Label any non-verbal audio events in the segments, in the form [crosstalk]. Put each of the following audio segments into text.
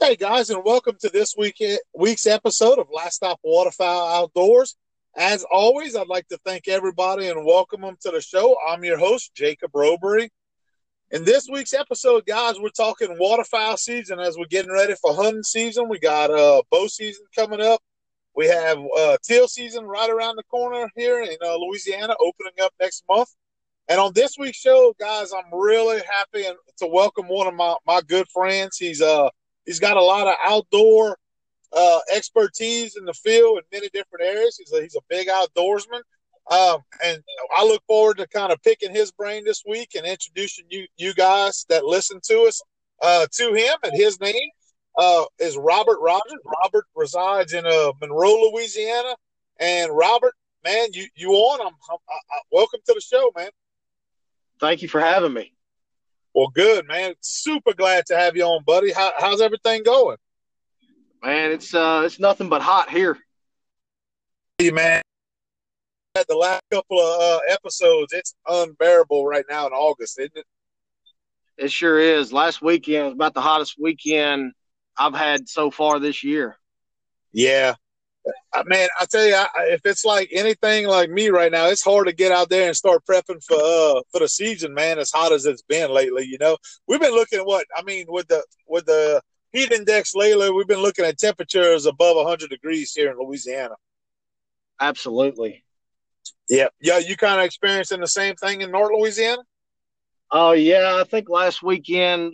Hey guys, and welcome to this week week's episode of Last Stop Waterfowl Outdoors. As always, I'd like to thank everybody and welcome them to the show. I'm your host, Jacob Robery. In this week's episode, guys, we're talking waterfowl season as we're getting ready for hunting season. We got uh, bow season coming up. We have uh, teal season right around the corner here in uh, Louisiana, opening up next month. And on this week's show, guys, I'm really happy to welcome one of my, my good friends. He's uh he's got a lot of outdoor uh, expertise in the field in many different areas. He's a, he's a big outdoorsman. Um, and I look forward to kind of picking his brain this week and introducing you you guys that listen to us uh, to him. And his name uh, is Robert Rogers. Robert resides in uh, Monroe, Louisiana. And Robert, man, you you on? I'm, I'm I, welcome to the show, man. Thank you for having me. Well, good, man. Super glad to have you on, buddy. How, how's everything going? Man, it's uh, it's nothing but hot here. Hey, man. The last couple of uh, episodes, it's unbearable right now in August, isn't it? It sure is. Last weekend was about the hottest weekend I've had so far this year. Yeah, man, I tell you, I, if it's like anything like me right now, it's hard to get out there and start prepping for uh for the season, man. As hot as it's been lately, you know, we've been looking at what I mean with the with the heat index lately. We've been looking at temperatures above 100 degrees here in Louisiana. Absolutely. Yeah, yeah. You kind of experiencing the same thing in North Louisiana? Oh yeah, I think last weekend,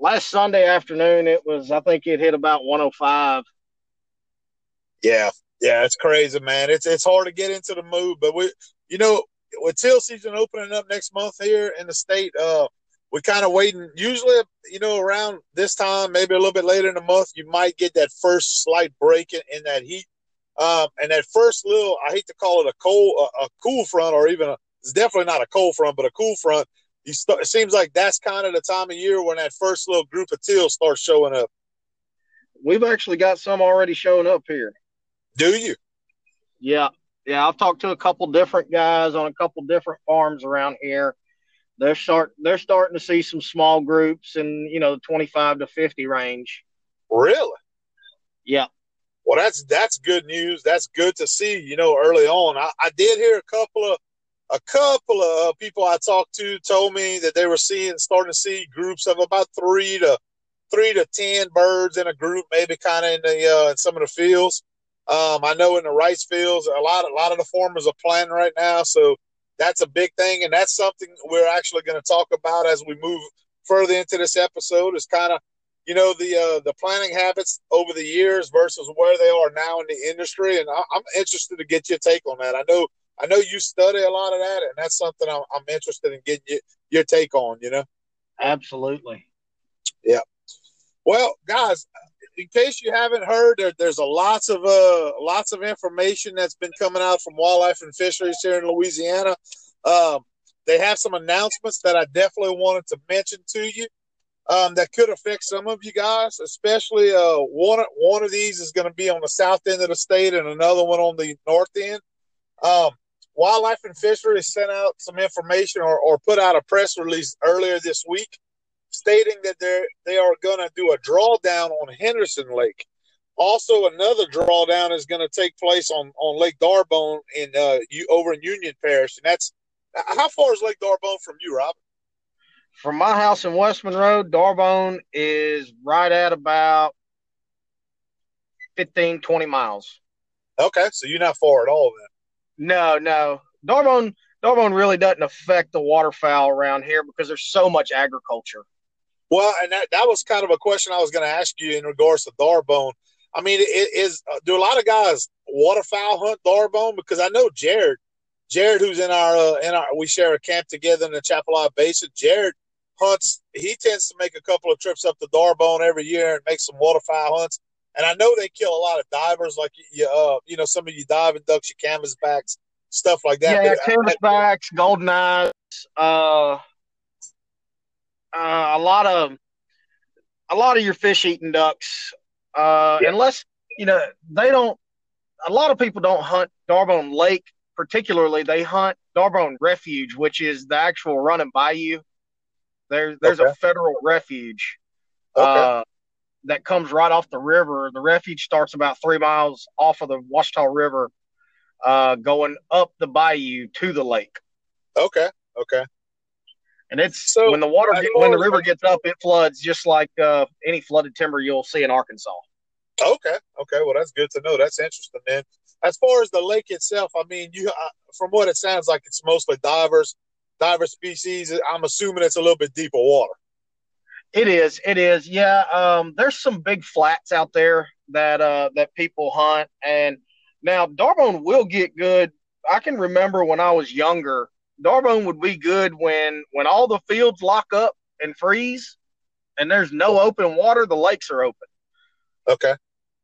last Sunday afternoon, it was. I think it hit about 105 yeah, yeah, it's crazy, man. It's it's hard to get into the mood, but we, you know, with teal season opening up next month here in the state, uh, we kind of waiting. Usually, you know, around this time, maybe a little bit later in the month, you might get that first slight break in, in that heat, um, and that first little. I hate to call it a cold, a, a cool front, or even a. It's definitely not a cold front, but a cool front. You start, it seems like that's kind of the time of year when that first little group of teal starts showing up. We've actually got some already showing up here. Do you? Yeah, yeah. I've talked to a couple different guys on a couple different farms around here. They're start they're starting to see some small groups in you know the twenty five to fifty range. Really? Yeah. Well, that's that's good news. That's good to see. You know, early on, I, I did hear a couple of a couple of uh, people I talked to told me that they were seeing starting to see groups of about three to three to ten birds in a group, maybe kind of in the uh, in some of the fields. Um, I know in the rice fields, a lot, a lot of the farmers are planting right now, so that's a big thing, and that's something we're actually going to talk about as we move further into this episode. Is kind of, you know, the uh, the planting habits over the years versus where they are now in the industry, and I, am interested to get your take on that. I know, I know you study a lot of that, and that's something I'm, I'm interested in getting you, your take on. You know, absolutely. Yeah. Well, guys, in case you haven't heard, there, there's a lots of uh, lots of information that's been coming out from wildlife and fisheries here in Louisiana. Um, they have some announcements that I definitely wanted to mention to you um, that could affect some of you guys, especially uh, one one of these is going to be on the south end of the state and another one on the north end. Um, wildlife and fisheries sent out some information or, or put out a press release earlier this week stating that they they are going to do a drawdown on Henderson Lake. Also, another drawdown is going to take place on, on Lake D'Arbonne in uh, you, over in Union Parish, and that's how far is Lake D'Arbonne from you, Robin? From my house in West Monroe, D'Arbonne is right at about 15, 20 miles. Okay, so you're not far at all then. No, no. D'Arbonne, D'Arbonne really doesn't affect the waterfowl around here because there's so much agriculture. Well, and that, that was kind of a question I was going to ask you in regards to D'Arbonne. I mean, it is uh, do a lot of guys waterfowl hunt D'Arbonne? Because I know Jared, Jared, who's in our uh, in our we share a camp together in the Atchafalaya Basin. Jared hunts. He tends to make a couple of trips up to D'Arbonne every year and make some waterfowl hunts. And I know they kill a lot of divers, like you, uh, you know, some of you diving ducks, your canvasbacks, stuff like that. Yeah, canvasbacks, golden eyes, uh, uh, a lot of a lot of your fish eating ducks, uh, yeah. unless you know they don't. A lot of people don't hunt D'Arbonne Lake, particularly. They hunt D'Arbonne Refuge, which is the actual running bayou. There, there's okay. a federal refuge. Okay. Uh, that comes right off the river. The refuge starts about three miles off of the Ouachita River, uh, going up the bayou to the lake. Okay. Okay. And it's so, when the water get, when the river gets up, it floods just like uh, any flooded timber you'll see in Arkansas. Okay. Okay. Well, that's good to know. That's interesting, man. As far as the lake itself, I mean, you uh, from what it sounds like, it's mostly divers, diver species. I'm assuming it's a little bit deeper water. It is. It is. Yeah. Um, there's some big flats out there that uh, that people hunt, and now D'Arbonne will get good. I can remember when I was younger, D'Arbonne would be good when when all the fields lock up and freeze, and there's no open water. The lakes are open. Okay.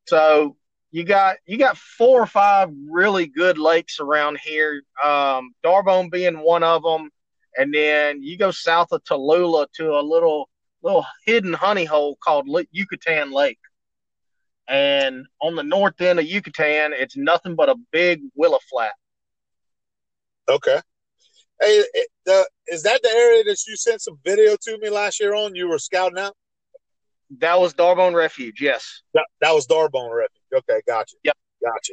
So you got you got four or five really good lakes around here. Um, D'Arbonne being one of them, and then you go south of Tallulah to a little little hidden honey hole called Yucatan Lake. And on the north end of Yucatan, it's nothing but a big willow flat. Okay. Hey, the, is that the area that you sent some video to me last year on? You were scouting out. That was D'Arbonne Refuge. Yes. That, that was D'Arbonne Refuge. Okay, gotcha. Yep, gotcha.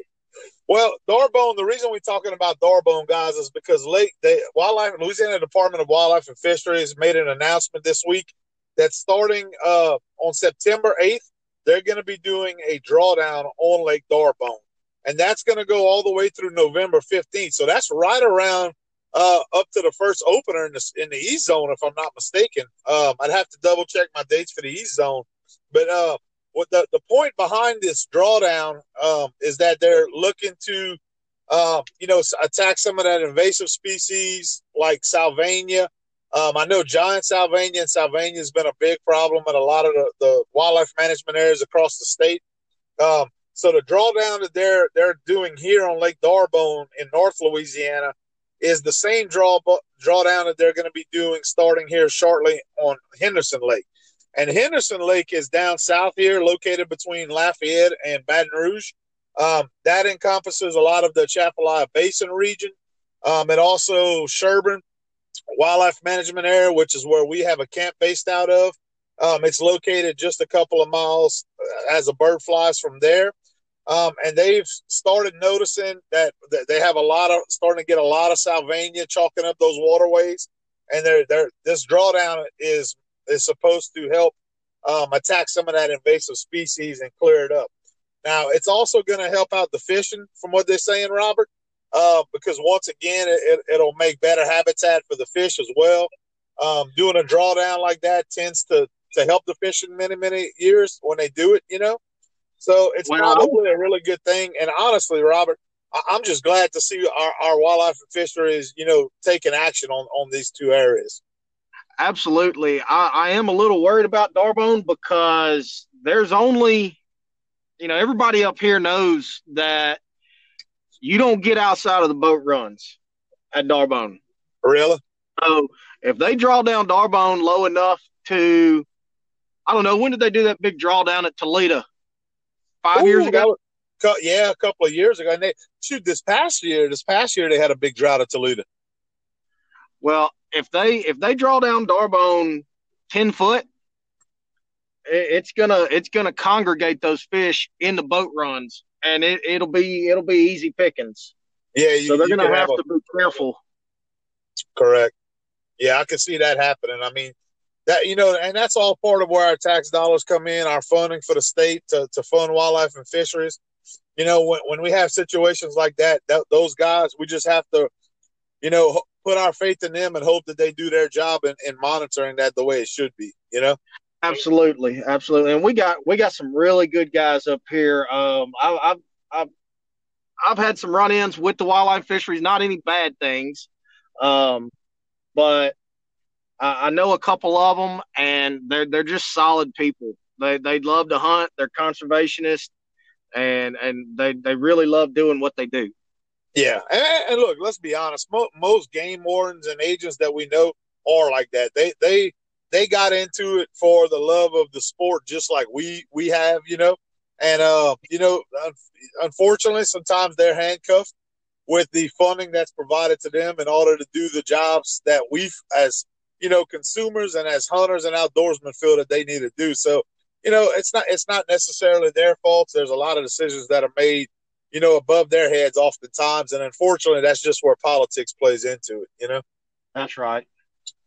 Well, D'Arbonne. The reason we're talking about D'Arbonne guys, is because late they wildlife Louisiana Department of Wildlife and Fisheries made an announcement this week that starting uh, on September 8th, they're going to be doing a drawdown on Lake D'Arbonne, And that's going to go all the way through November 15th. So that's right around uh, up to the first opener in the, in the East Zone, if I'm not mistaken. Um, I'd have to double check my dates for the East Zone. But uh, what the, the point behind this drawdown um, is that they're looking to, uh, you know, attack some of that invasive species like Salvinia um, I know giant Salvinia and Salvinia has been a big problem in a lot of the, the wildlife management areas across the state. Um, so the drawdown that they're they're doing here on Lake D'Arbonne in North Louisiana is the same draw drawdown that they're going to be doing starting here shortly on Henderson Lake. And Henderson Lake is down south here, located between Lafayette and Baton Rouge. Um, that encompasses a lot of the Atchafalaya Basin region. Um, and also Sherburne wildlife management area, which is where we have a camp based out of. Um, it's located just a couple of miles uh, as a bird flies from there. Um, and they've started noticing that, they have a lot of starting to get a lot of Salvinia chalking up those waterways. And they're, they're, this drawdown is is supposed to help um, attack some of that invasive species and clear it up. Now, it's also going to help out the fishing, from what they're saying, Robert uh, because once again, it, will make better habitat for the fish as well. Um, doing a drawdown like that tends to, to help the fish in many, many years when they do it, you know? So it's well, probably a really good thing. And honestly, Robert, I, am just glad to see our, our wildlife and fisheries, you know, taking action on, on these two areas. Absolutely. I, I am a little worried about D'Arbonne because there's only, you know, everybody up here knows that you don't get outside of the boat runs at D'Arbonne. Really? So if they draw down D'Arbonne low enough to, I don't know, when did they do that big drawdown at Toledo? Five Ooh, years ago. Was, yeah, a couple of years ago. And they shoot this past year. This past year they had a big drought at Toledo. Well, if they if they draw down D'Arbonne ten foot, it's gonna it's gonna congregate those fish in the boat runs and it, it'll be it'll be easy pickings. Yeah, you, so they're going to have, have to be careful. Correct. Yeah, I can see that happening. I mean, that you know, and that's all part of where our tax dollars come in, our funding for the state to, to fund wildlife and fisheries. You know, when, when we have situations like that, that, those guys, we just have to, you know, put our faith in them and hope that they do their job in, in monitoring that the way it should be. You know. Absolutely, absolutely, and we got we got some really good guys up here. Um, I, I've I've I've had some run-ins with the wildlife fisheries, not any bad things, um, but I, I know a couple of them, and they're they're just solid people. They they love to hunt. They're conservationists, and and they they really love doing what they do. Yeah, and, and look, let's be honest. Mo- most game wardens and agents that we know are like that. They they they got into it for the love of the sport, just like we we have, you know. And uh, you know, unfortunately, sometimes they're handcuffed with the funding that's provided to them in order to do the jobs that we, as you know, consumers and as hunters and outdoorsmen, feel that they need to do. So you know, it's not it's not necessarily their fault. There's a lot of decisions that are made, you know, above their heads oftentimes, and unfortunately, that's just where politics plays into it. You know. That's right.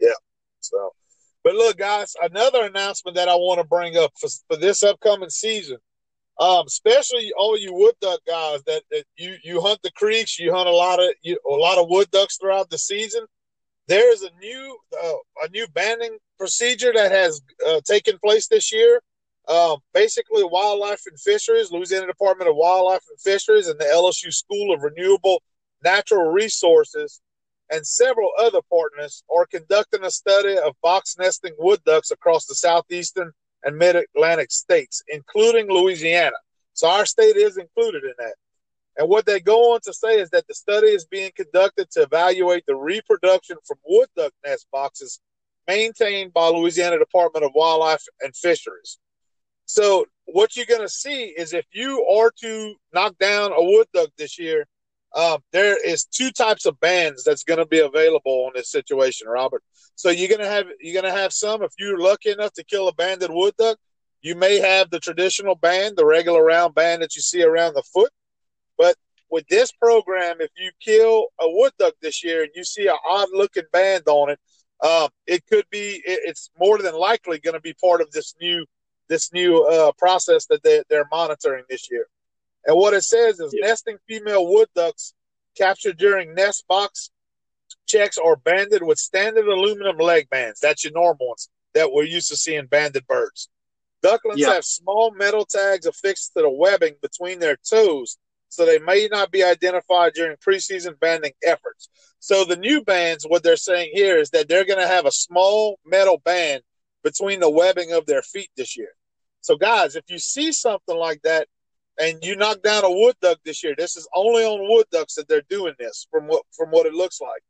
Yeah. So, but look, guys, another announcement that I want to bring up for, for this upcoming season, um, especially all you wood duck guys that, that you you hunt the creeks, you hunt a lot of you, a lot of wood ducks throughout the season. There's a new uh, a new banding procedure that has uh, taken place this year. Um, basically, Wildlife and Fisheries, Louisiana Department of Wildlife and Fisheries, and the LSU School of Renewable Natural Resources and several other partners are conducting a study of box nesting wood ducks across the southeastern and mid Atlantic states, including Louisiana. So our state is included in that. And what they go on to say is that the study is being conducted to evaluate the reproduction from wood duck nest boxes maintained by Louisiana Department of Wildlife and Fisheries. So what you're going to see is if you are to knock down a wood duck this year, um, there is two types of bands that's going to be available on this situation, Robert. So you're gonna have you're gonna have some. If you're lucky enough to kill a banded wood duck, you may have the traditional band, the regular round band that you see around the foot. But with this program, if you kill a wood duck this year and you see an odd looking band on it, um, it could be. It, it's more than likely going to be part of this new this new uh, process that they, they're monitoring this year. And what it says is yeah. nesting female wood ducks captured during nest box checks are banded with standard aluminum leg bands. That's your normal ones that we're used to seeing banded birds. Ducklings yeah. have small metal tags affixed to the webbing between their toes, so they may not be identified during preseason banding efforts. So the new bands, what they're saying here is that they're going to have a small metal band between the webbing of their feet this year. So guys, if you see something like that, and you knock down a wood duck this year. This is only on wood ducks that they're doing this, from what from what it looks like.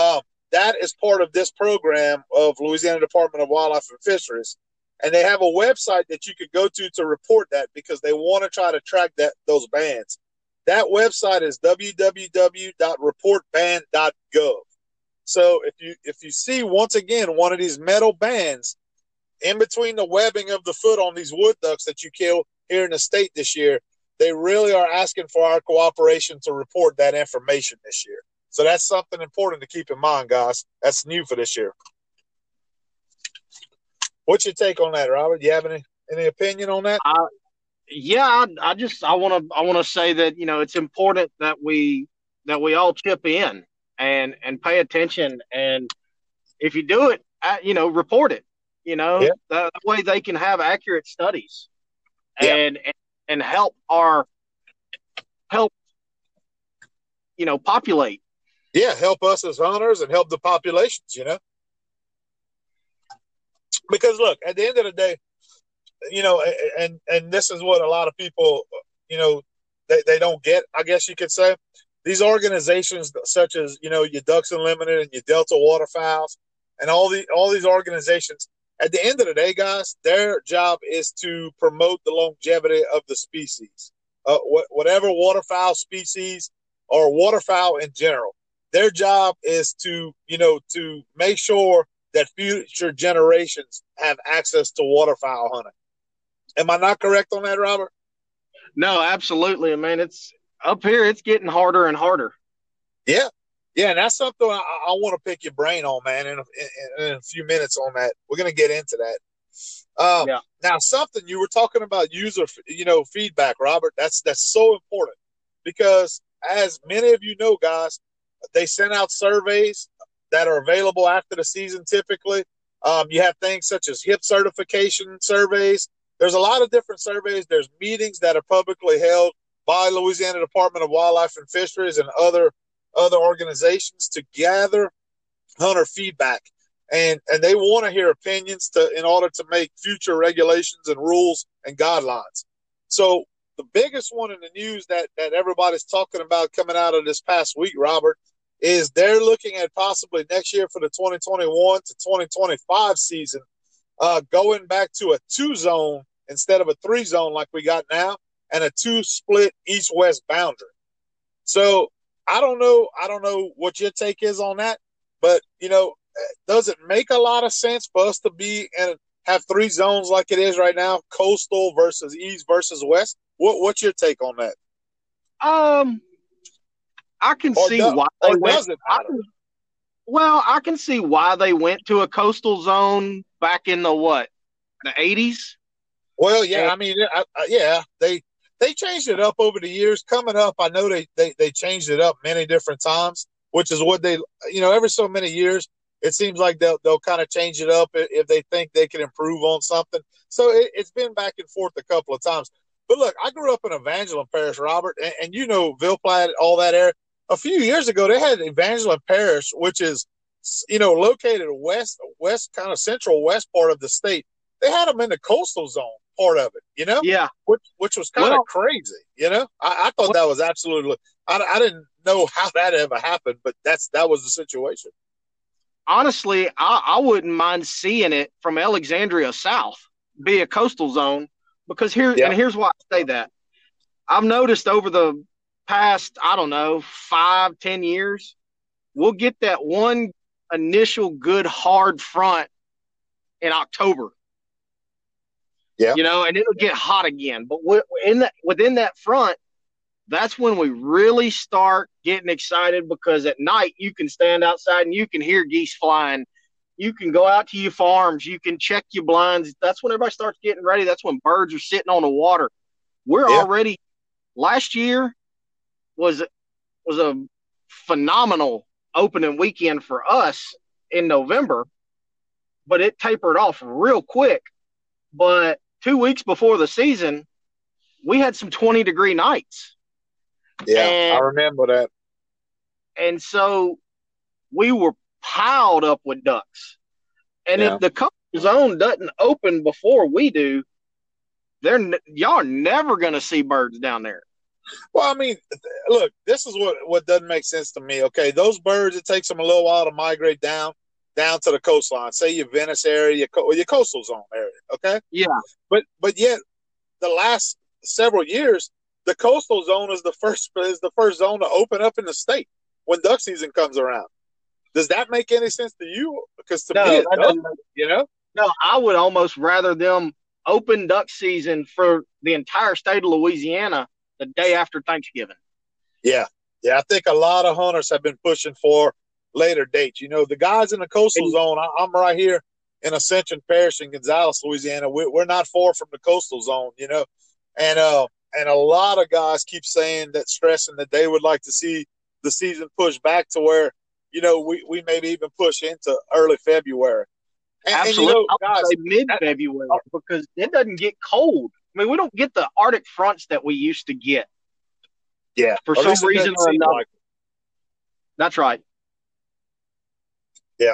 Um, that is part of this program of Louisiana Department of Wildlife and Fisheries, and they have a website that you could go to to report that because they want to try to track that those bands. That website is www.reportband.gov. So if you if you see once again one of these metal bands in between the webbing of the foot on these wood ducks that you kill, here in the state this year, they really are asking for our cooperation to report that information this year. So that's something important to keep in mind, guys. That's new for this year. What's your take on that, Robert? Do you have any any opinion on that? Uh, yeah, I, I just I want to I want to say that you know it's important that we that we all chip in and and pay attention and if you do it, uh, you know, report it. You know, yeah. that, that way they can have accurate studies and and help our help you know populate yeah help us as hunters and help the populations you know because look at the end of the day you know and and this is what a lot of people you know they, they don't get i guess you could say these organizations such as you know your ducks unlimited and your delta waterfowls and all the all these organizations at the end of the day, guys, their job is to promote the longevity of the species. Uh, wh- whatever waterfowl species or waterfowl in general, their job is to, you know, to make sure that future generations have access to waterfowl hunting. Am I not correct on that, Robert? No, absolutely. I mean, it's up here, it's getting harder and harder. Yeah. Yeah, and that's something I, I want to pick your brain on, man. In a, in, in a, few minutes on that, we're gonna get into that. Um, yeah. Now, something you were talking about user, you know, feedback, Robert. That's that's so important because, as many of you know, guys, they send out surveys that are available after the season. Typically, um, you have things such as HIP certification surveys. There's a lot of different surveys. There's meetings that are publicly held by Louisiana Department of Wildlife and Fisheries and other other organizations to gather hunter feedback and and they want to hear opinions to in order to make future regulations and rules and guidelines so the biggest one in the news that that everybody's talking about coming out of this past week robert is they're looking at possibly next year for the 2021 to 2025 season uh, going back to a two zone instead of a three zone like we got now and a two split east west boundary so I don't know. I don't know what your take is on that, but you know, does it make a lot of sense for us to be and have three zones like it is right now, coastal versus east versus west. What what's your take on that? Um, I can or see why they went. I can, well, I can see why they went to a coastal zone back in the what the eighties. Well, yeah, and, I mean, I, I, yeah, they they changed it up over the years. Coming up, I know they, they they changed it up many different times, which is what they you know every so many years it seems like they'll they'll kind of change it up if they think they can improve on something. So it, has been back and forth a couple of times. But look, I grew up in Evangeline Parish, Robert, and, and you know Ville Platte, all that area. A few years ago, they had Evangeline Parish, which is you know located west west kind of central west part of the state. They had them in the coastal zone part of it, you know. Yeah, which which was kind well, of crazy, you know. I, I thought well, that was absolutely. I, I didn't know how [laughs] that ever happened, but that's that was the situation honestly, I, I wouldn't mind seeing it from Alexandria south be a coastal zone because here and here's why I say that. I've noticed over the past, I don't know, five, ten years, we'll get that one initial good hard front in October. Yeah. You know, and it'll get hot again. But in that within that front, that's when we really start getting excited because at night you can stand outside and you can hear geese flying. You can go out to your farms. You can check your blinds. That's when everybody starts getting ready. That's when birds are sitting on the water. We're yeah. already last year was was a phenomenal opening weekend for us in November, but it tapered off real quick. But two weeks before the season, we had some 20 degree nights. Yeah, and, I remember that. And so we were piled up with ducks. And yeah. if the coastal zone doesn't open before we do, they're y'all are never going to see birds down there. Well, I mean, look, this is what what doesn't make sense to me. Okay, those birds, it takes them a little while to migrate down down to the coastline. Say your Venice area, your, your coastal zone area. Okay. Yeah. But but yet, the last several years, the coastal zone is the first is the first zone to open up in the state when duck season comes around. Does that make any sense to you? Because to no, me, does, you know. No, I would almost rather them open duck season for the entire state of Louisiana the day after Thanksgiving. Yeah, yeah, I think a lot of hunters have been pushing for later dates. You know, the guys in the coastal zone. I, am right here in Ascension Parish in Gonzales, Louisiana. We, we're not far from the coastal zone. You know, and uh, and a lot of guys keep saying that, stressing that they would like to see the season pushed back to where, you know, we, we maybe even push into early February. And, Absolutely. And, you know, guys, mid February because it doesn't get cold. I mean, we don't get the Arctic fronts that we used to get. Yeah. For some reason or another. Like That's right. Yeah.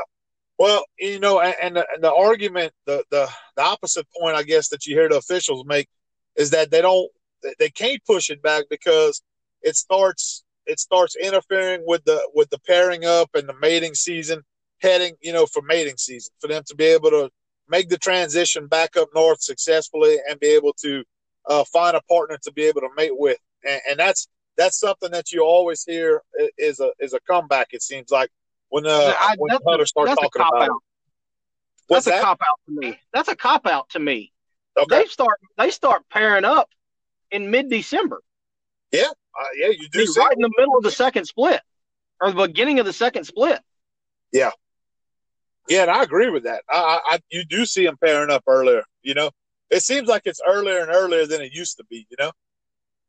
Well, you know, and, and, the, the argument, the, the the opposite point, I guess, that you hear the officials make is that they don't they can't push it back because it starts it starts interfering with the with the pairing up and the mating season heading you know for mating season for them to be able to make the transition back up north successfully and be able to uh, find a partner to be able to mate with. And, and, that's that's something that you always hear is a is a comeback it seems like when uh I, when hunters start talking about it. that's that? a cop out to me that's a cop out to me okay. they start they start pairing up in mid December. Yeah, uh, yeah, you do. right in the middle of the second split, or the beginning of the second split. Yeah, yeah, and I agree with that. I, I, you do see them pairing up earlier. You know, it seems like it's earlier and earlier than it used to be. You know.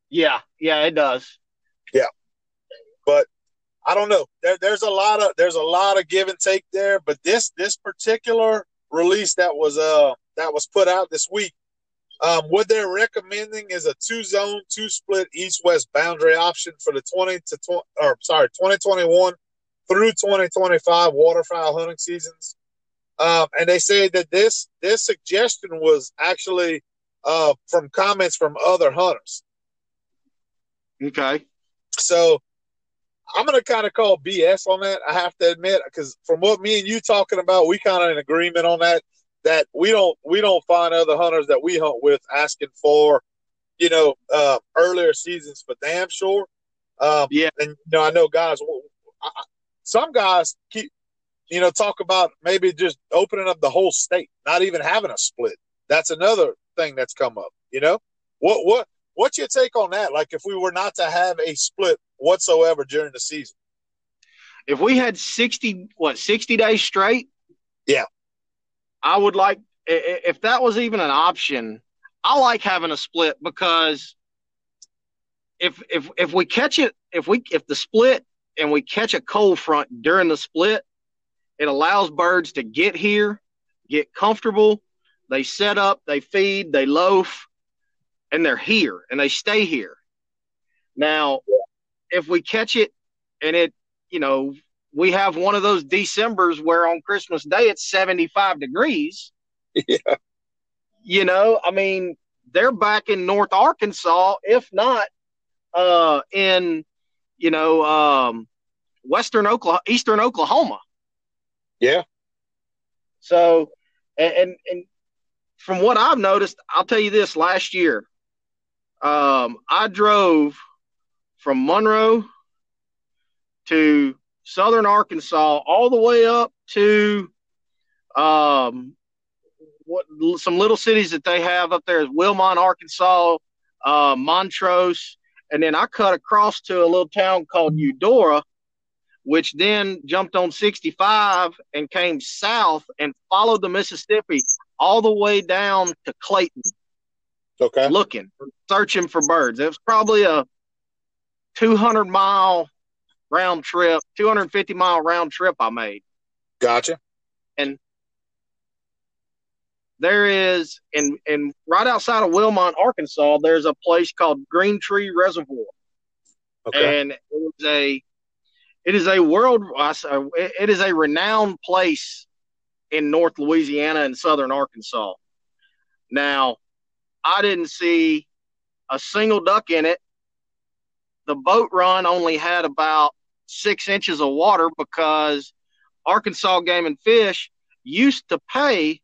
Yeah, yeah, it does. Yeah, but I don't know. There, there's a lot of there's a lot of give and take there, but this this particular release that was uh that was put out this week um, what they're recommending is a two zone, two split east west boundary option for the 20 to 20, or sorry, 2021 through 2025 waterfowl hunting seasons. Um, and they say that this this suggestion was actually uh, from comments from other hunters. Okay. So I'm going to kind of call BS on that. I have to admit, because from what me and you talking about, we kind of in agreement on that that we don't we don't find other hunters that we hunt with asking for, you know, uh, earlier seasons for damn sure. Um, yeah, and you know I know guys. I, some guys keep you know, talk about maybe just opening up the whole state, not even having a split. That's another thing that's come up. You know, what what what's your take on that? Like, if we were not to have a split whatsoever during the season, if we had sixty what sixty days straight, yeah, I would like if that was even an option. I like having a split because if if if we catch it if we if the split and we catch a cold front during the split, it allows birds to get here, get comfortable. They set up, they feed, they loaf, and they're here and they stay here. Now, if we catch it and it, you know, we have one of those Decembers where on Christmas Day it's 75 degrees. [laughs] Yeah. You know, I mean, they're back in North Arkansas, if not uh, in, you know, um, Western Oklahoma, Eastern Oklahoma. Yeah. So, and, and, and from what I've noticed, I'll tell you this last year, um, I drove from Monroe to southern Arkansas all the way up to um, what some little cities that they have up there is Wilmot, Arkansas, uh, Montrose, and then I cut across to a little town called Eudora, which then jumped on 65 and came south and followed the Mississippi all the way down to Clayton. Okay. Looking, searching for birds. It was probably a 200 mile round trip, 250 mile round trip I made. Gotcha. And there is in in right outside of Wilmot, Arkansas, there's a place called Green Tree Reservoir. Okay. And it is a it is a world it is a renowned place in North Louisiana and southern Arkansas. Now, I didn't see a single duck in it. The boat run only had about six inches of water because Arkansas Game and Fish used to pay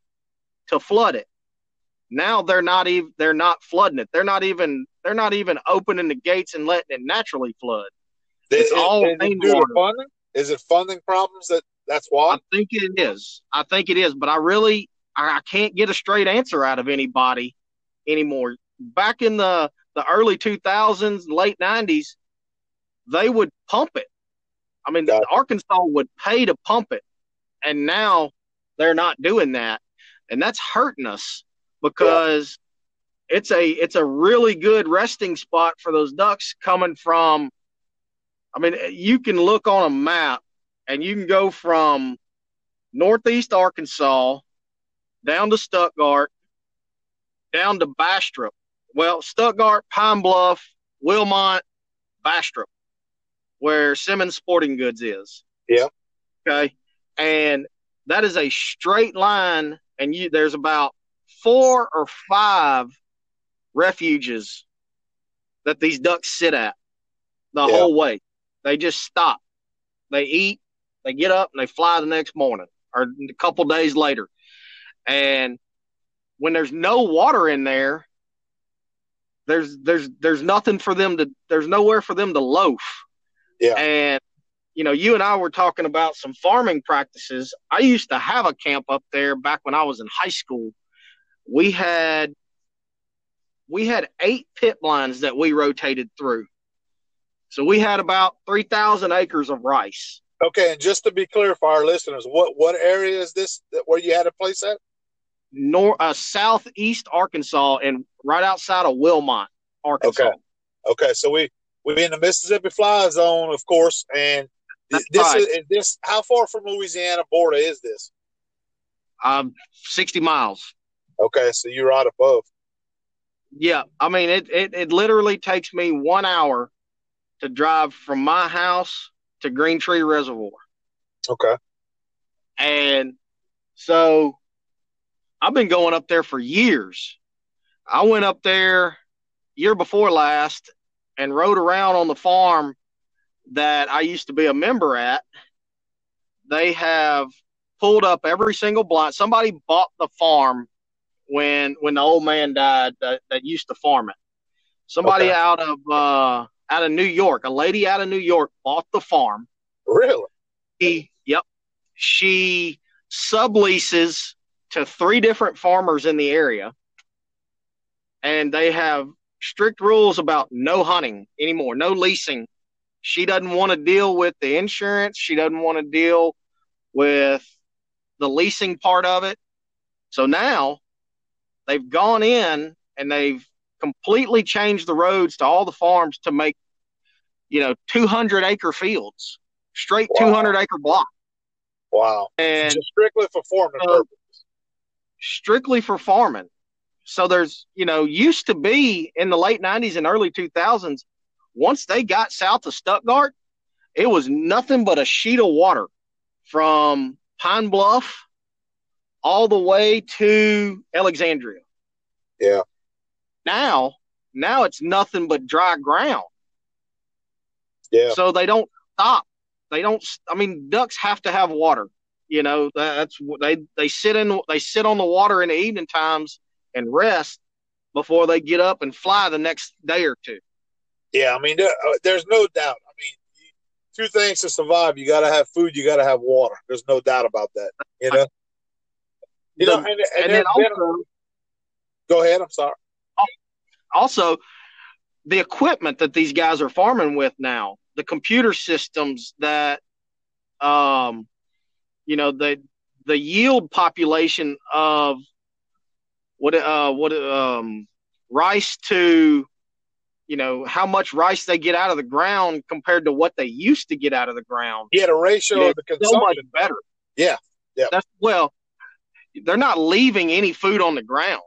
to flood it. Now they're not even they're not flooding it. They're not even they're not even opening the gates and letting it naturally flood. It's is, all is it funding? Is it funding problems that that's why? I think it is. I think it is, but I really I, I can't get a straight answer out of anybody anymore. Back in the the early 2000s, late 90s, they would pump it. I mean, Arkansas would pay to pump it, and now they're not doing that and that's hurting us because yeah. it's a it's a really good resting spot for those ducks coming from. I mean, you can look on a map and you can go from northeast Arkansas down to Stuttgart, down to Bastrop. Well, Stuttgart, Pine Bluff, Wilmot, Bastrop, where Simmons Sporting Goods is. Yeah. Okay. And that is a straight line and you there's about four or five refuges that these ducks sit at the yeah. whole way. They just stop. They eat, they get up, and they fly the next morning or a couple days later. And when there's no water in there, there's there's there's nothing for them to there's nowhere for them to loaf. Yeah. And you know, you and I were talking about some farming practices. I used to have a camp up there back when I was in high school. We had we had eight pit lines that we rotated through. So we had about 3,000 acres of rice. Okay, and just to be clear for our listeners, what what area is this where you had a place at? North, uh, southeast Arkansas, and right outside of Wilmot, Arkansas. Okay, okay. So we we're in the Mississippi Fly Zone, of course, and this right. is, is, this how far from Louisiana border is this? Um, sixty miles. Okay, so you're right above. Yeah, I mean it, it. It literally takes me one hour to drive from my house to Green Tree Reservoir. Okay. And so I've been going up there for years. I went up there year before last and rode around on the farm that I used to be a member at, they have pulled up every single blind. Somebody bought the farm when when the old man died that, that used to farm it. Somebody okay. out of uh, out of New York, a lady out of New York bought the farm. Really? He, yep. she subleases to three different farmers in the area, and they have strict rules about no hunting anymore, no leasing. She doesn't want to deal with the insurance. She doesn't want to deal with the leasing part of it. So now they've gone in and they've completely changed the roads to all the farms to make, you know, 200 acre fields, straight wow. 200 acre block. Wow. And just strictly for farming uh, purposes. Strictly for farming. So there's, you know, used to be in the late 90s and early 2000s, once they got south of Stuttgart, it was nothing but a sheet of water from Pine Bluff all the way to Alexandria. Yeah. Now, now it's nothing but dry ground. Yeah. So they don't stop. They don't. I mean, ducks have to have water. You know, that's they they sit in they sit on the water in the evening times and rest before they get up and fly the next day or two. Yeah, I mean, there, uh, there's no doubt. I mean, two things to survive: you got to have food, you got to have water. There's no doubt about that. You know. [laughs] You know, and, and, and then also, go ahead. I'm sorry. Also, the equipment that these guys are farming with now, the computer systems that, um, you know, the the yield population of what uh what um rice to you know how much rice they get out of the ground compared to what they used to get out of the ground. Yeah, the ratio of the consumption. So much better. Yeah, yeah. That's well, they're not leaving any food on the ground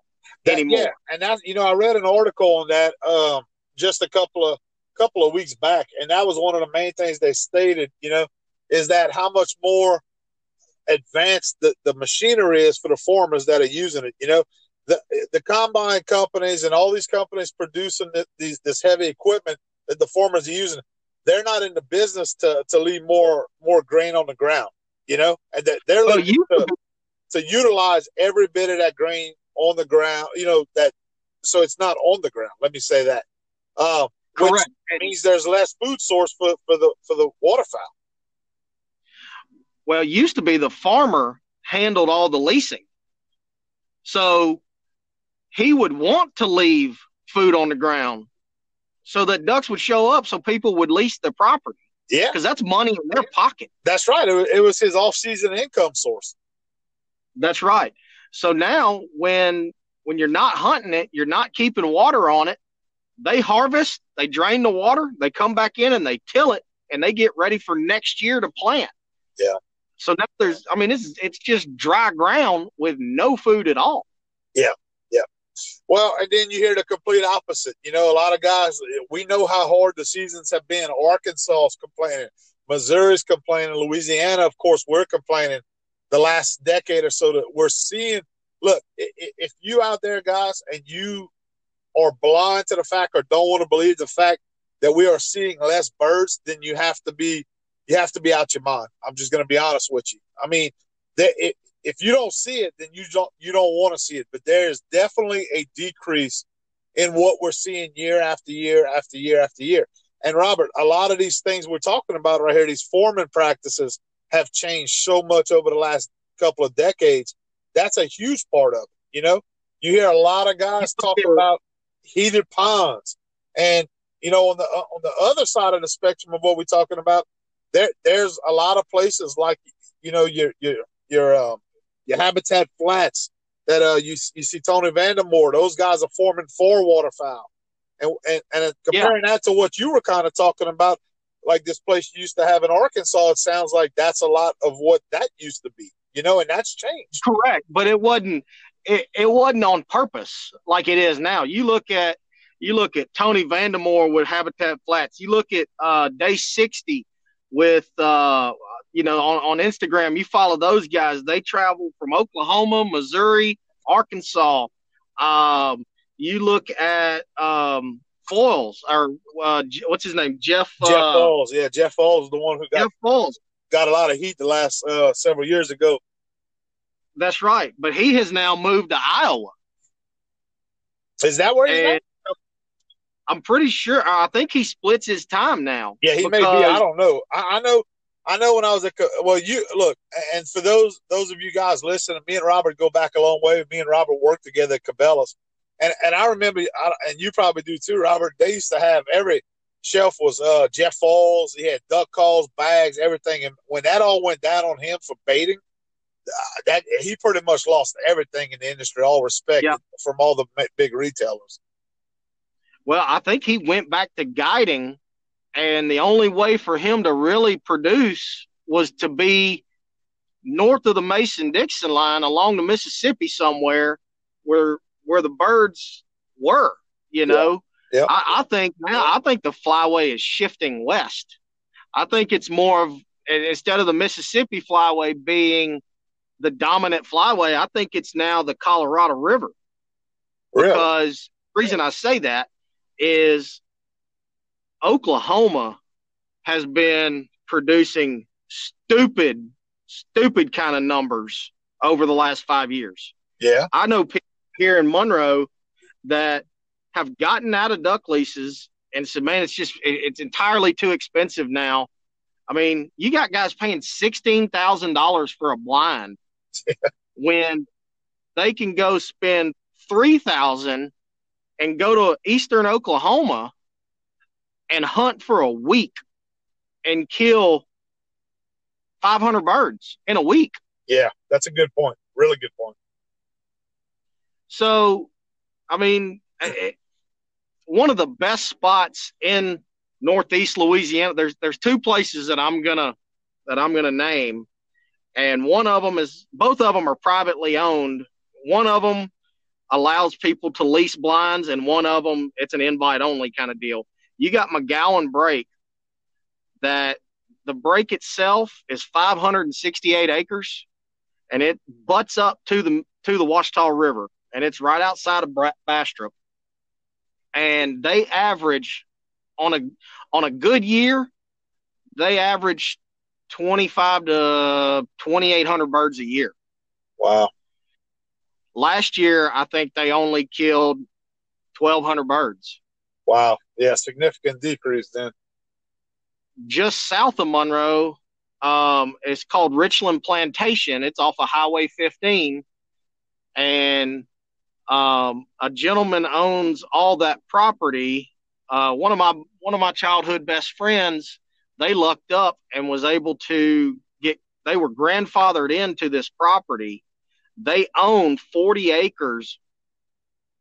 that, anymore. Yeah, and that's you know I read an article on that um, just a couple of couple of weeks back, and that was one of the main things they stated. You know, is that how much more advanced the, the machinery is for the farmers that are using it. You know, the the combine companies and all these companies producing the, these this heavy equipment that the farmers are using, they're not in the business to to leave more more grain on the ground. You know, and that they're looking to, to utilize every bit of that grain on the ground. You know that, so it's not on the ground. Let me say that. Um, Correct. Which means there's less food source for, for the for the waterfowl. Well, it used to be the farmer handled all the leasing, so he would want to leave food on the ground so that ducks would show up, so people would lease the property. Yeah, because that's money in their pocket. That's right. It was his off-season income source. That's right. So now when when you're not hunting it, you're not keeping water on it. They harvest, they drain the water, they come back in and they till it, and they get ready for next year to plant. Yeah. So now there's, I mean, it's it's just dry ground with no food at all. Yeah, yeah. Well, and then you hear the complete opposite. You know, a lot of guys. We know how hard the seasons have been. Arkansas is complaining, Missouri's complaining, Louisiana, of course, we're complaining the last decade or so that we're seeing. Look, if you out there, guys, and you are blind to the fact or don't want to believe the fact that we are seeing less birds, then you have to be you have to be out your mind. I'm just going to be honest with you. I mean, it, if you don't see it, then you don't you don't want to see it. But there is definitely a decrease in what we're seeing year after year after year after year. And Robert, a lot of these things we're talking about right here, these farming practices, have changed so much over the last couple of decades. That's a huge part of it. You know, you hear a lot of guys talk about heated ponds, and you know, on the uh, on the other side of the spectrum of what we're talking about, there there's a lot of places like you know your your your um, your habitat flats that uh you you see Tony Vandemore. Those guys are forming for waterfowl, and and, and comparing yeah. that to what you were kind of talking about like this place you used to have in Arkansas, it sounds like that's a lot of what that used to be, you know, and that's changed. Correct, but it wasn't it, it wasn't on purpose like it is now. You look at you look at Tony Vandemore with Habitat Flats. You look at uh, Day sixty with uh, you know on, on Instagram. You follow those guys. They travel from Oklahoma, Missouri, Arkansas. Um, you look at um, Foiles or uh, what's his name? Jeff. Jeff uh, Foiles. Yeah, Jeff Foiles, is the one who got Jeff Foiles got a lot of heat the last uh, several years ago. That's right, but he has now moved to Iowa. Is that where he's at? I'm pretty sure. I think he splits his time now. Yeah, he may be. I don't know. I, I know. I know when I was at well, you look, and for those those of you guys listening, me and Robert go back a long way. Me and Robert worked together at Cabela's, and and I remember, and you probably do too, Robert. They used to have every shelf was uh, Jeff Foiles. He had duck calls, bags, everything. And when that all went down on him for baiting, uh, that he pretty much lost everything in the industry, all respect yep. from all the big retailers. Well, I think he went back to guiding and the only way for him to really produce was to be north of the Mason Dixon line along the Mississippi somewhere where where the birds were, you know. Yeah. Yep. I, I, think now I think the flyway is shifting west. I think it's more of instead of the Mississippi flyway being the dominant flyway, I think it's now the Colorado River. Really? Because reason I say that is Oklahoma has been producing stupid, stupid kind of numbers over the last five years. Yeah. I know people here in Monroe that have gotten out of duck leases and said, man, it's just, it's entirely too expensive now. I mean, you got guys paying $16,000 for a blind [laughs] when they can go spend 3000 and go to eastern Oklahoma and hunt for a week and kill 500 birds in a week. Yeah, that's a good point. Really good point. So, I mean, eh, eh, one of the best spots in Northeast Louisiana. There's there's two places that I'm gonna that I'm gonna name, and one of them is both of them are privately owned. One of them allows people to lease blinds, and one of them it's an invite only kind of deal. You got McGowan Break that the break itself is 568 acres and it butts up to the to the Ouachita River and it's right outside of Bastrop. And they average on a on a good year, they average 25 to 2800 birds a year. Wow. Last year I think they only killed 1200 birds. Wow. Yeah, significant decrease then. Just south of Monroe, um, it's called Richland Plantation. It's off of Highway 15, and um, a gentleman owns all that property. Uh, one of my one of my childhood best friends, they lucked up and was able to get. They were grandfathered into this property. They own 40 acres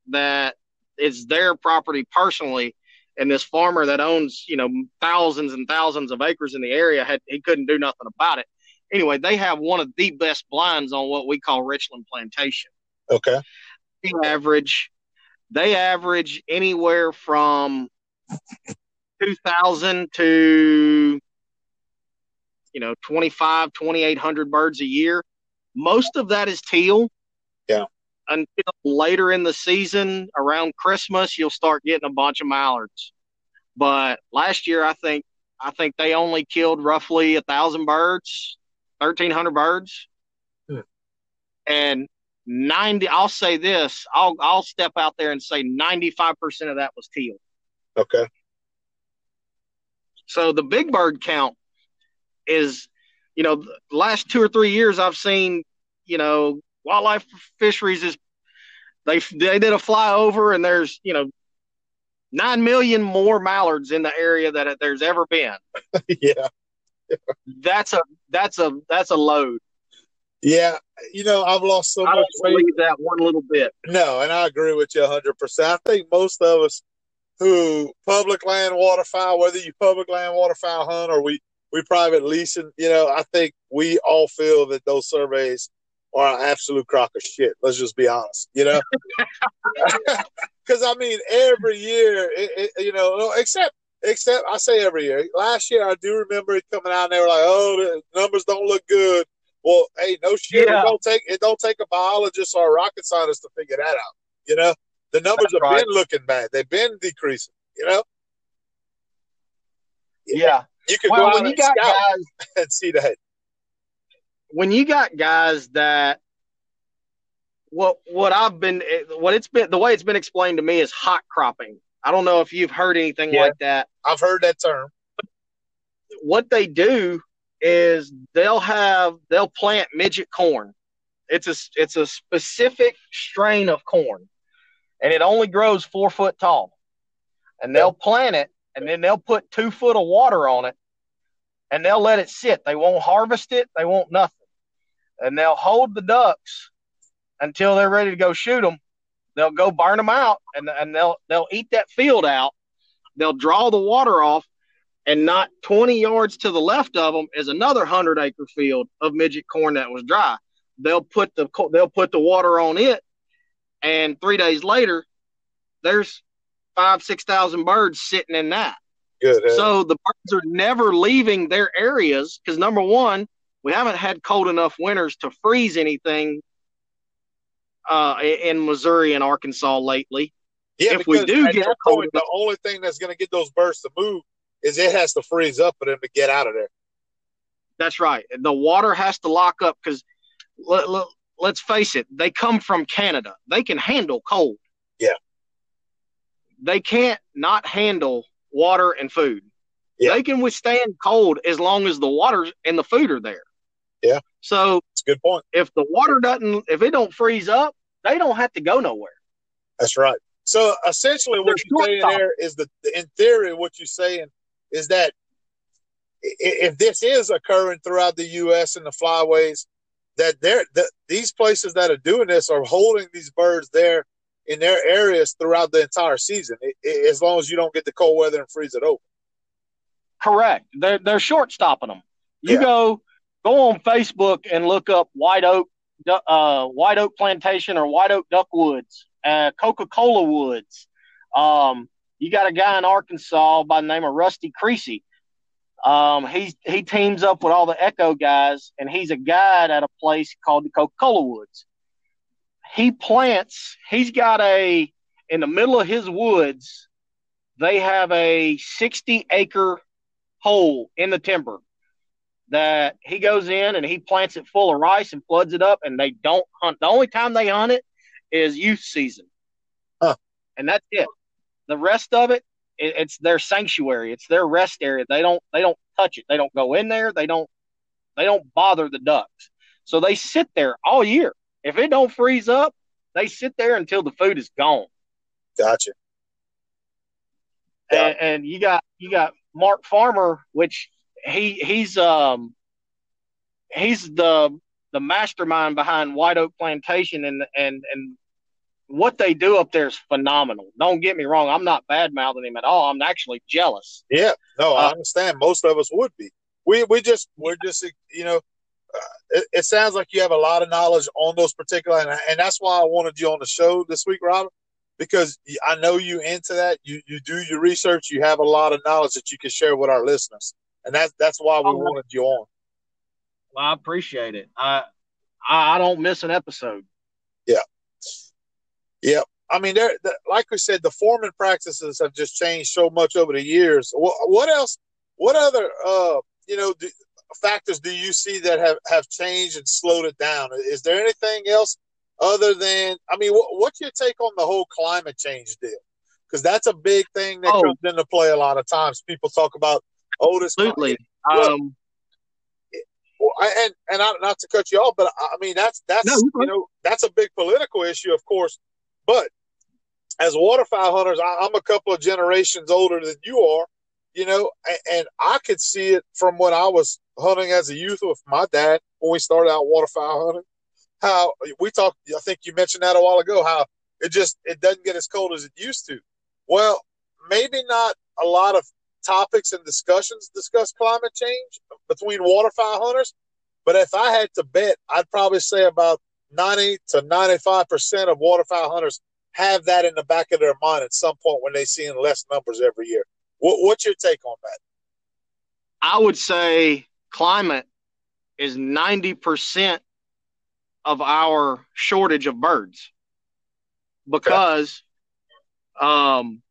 that is their property personally. And this farmer that owns you know thousands and thousands of acres in the area had he couldn't do nothing about it. Anyway they have one of the best blinds on what we call richland plantation. Okay. They average they average anywhere from 2000 to you know 25 2800 birds a year most of that is teal yeah until later in the season around Christmas, you'll start getting a bunch of mallards. But last year, I think I think they only killed roughly a thousand birds, thirteen hundred birds, hmm. and ninety. I'll say this. I'll I'll step out there and say ninety five percent of that was teal. Okay. So the big bird count is, you know, the last two or three years I've seen, you know, wildlife fisheries is they they did a flyover and there's you know nine million more mallards in the area that there's ever been. [laughs] yeah. that's a that's a that's a load. Yeah, you know I've lost so I much weight. Believe that one little bit. No, and I agree with you hundred percent. I think most of us who public land waterfowl, whether you public land waterfowl hunt or we we private leasing, you know, I think we all feel that those surveys are an absolute crock of shit. Let's just be honest, you know. [laughs] Because I mean, every year, it, it, you know, except except I say every year. Last year, I do remember it coming out, and they were like, "Oh, the numbers don't look good." Well, hey, no shit. Yeah. It don't take it don't take a biologist or a rocket scientist to figure that out. You know, the numbers That's have right. been looking bad. They've been decreasing. You know. Yeah. You can well, go out and scout guys, [laughs] and see that when you got guys that what what I've been eh, what it's been the way it's been explained to me is hot cropping. I don't know if you've heard anything yeah, like that. I've heard that term. What they do is they'll have they'll plant midget corn. It's a it's a specific strain of corn, and it only grows four foot tall. And they'll plant it, and then they'll put two foot of water on it, and they'll let it sit. They won't harvest it. They won't nothing, and they'll hold the ducks until they're ready to go shoot them. They'll go burn them out, and and they'll they'll eat that field out. They'll draw the water off, and not 20 yards to the left of them is another hundred acre field of midget corn that was dry. They'll put the they'll put the water on it, and three days later, there's five six thousand birds sitting in that. Good. So the birds are never leaving their areas because number one, we haven't had cold enough winters to freeze anything uh, in Missouri and Arkansas lately. Yeah, if we do get cold point, the only thing that's going to get those birds to move is it has to freeze up for them to get out of there. That's right. The water has to lock up because let, let, let's face it, they come from Canada. They can handle cold. Yeah. They can't not handle water and food. Yeah. They can withstand cold as long as the water and the food are there. Yeah. So That's a good point. if the water doesn't, if it don't freeze up, they don't have to go nowhere. That's right. So essentially, what you're saying there is that, in theory, what you're saying is that if this is occurring throughout the U.S. and the flyways, that they're that these places that are doing this are holding these birds there in their areas throughout the entire season, i- i- as long as you don't get the cold weather and freeze it over. Correct. They're they're short stopping them. You Yeah. go go on Facebook and look up White Oak uh, White Oak Plantation or White Oak Duck Woods, uh, Coca Cola Woods. Um, you got a guy in Arkansas by the name of Rusty Creasy. Um, he's he teams up with all the Echo guys, and he's a guide at a place called the Coca Cola Woods. He plants. He's got a in the middle of his woods. They have a sixty acre hole in the timber that he goes in and he plants it full of rice and floods it up and they don't hunt. The only time they hunt it is youth season. Huh. And that's it. The rest of it, it, it's their sanctuary. It's their rest area. They don't they don't touch it. They don't go in there. They don't they don't bother the ducks. So they sit there all year. If it don't freeze up, they sit there until the food is gone. Gotcha. Yeah. and, and you got you got Mark Farmer, which he he's um he's the the mastermind behind White Oak Plantation, and and and what they do up there is phenomenal. Don't get me wrong, I'm not bad mouthing him at all. I'm actually jealous. Yeah, no, I Uh, understand. Most of us would be. We we just we're just you know, it, it sounds like you have a lot of knowledge on those particular, and, and that's why I wanted you on the show this week, Robert, because I know you into that. You you do your research. You have a lot of knowledge that you can share with our listeners, and that's that's why we Oh, wanted you on. Well, I appreciate it. I I, don't miss an episode. Yeah, Yeah. I mean, there, the, like we said, the foreman practices have just changed so much over the years. What, what else? What other, uh, you know, do, factors do you see that have have changed and slowed it down? Is there anything else other than? I mean, what, what's your take on the whole climate change deal? Because that's a big thing that Oh. comes into play a lot of times. People talk about, oh, this Absolutely. Well, Um, Well, and and I, not to cut you off, but I I mean that's that's No, you know that's a big political issue, of course. But as waterfowl hunters, I, I'm a couple of generations older than you are, you know, and, I could see it from when I was hunting as a youth with my dad when we started out waterfowl hunting. How we talked, I think you mentioned that a while ago. How it just it doesn't get as cold as it used to. Well, maybe not a lot of topics and discussions discuss climate change between waterfowl hunters. But if I had to bet, I'd probably say about 90 to 95% of waterfowl hunters have that in the back of their mind at some point when they see in less numbers every year. What, what's your take on that? I would say climate is 90% of our shortage of birds because um,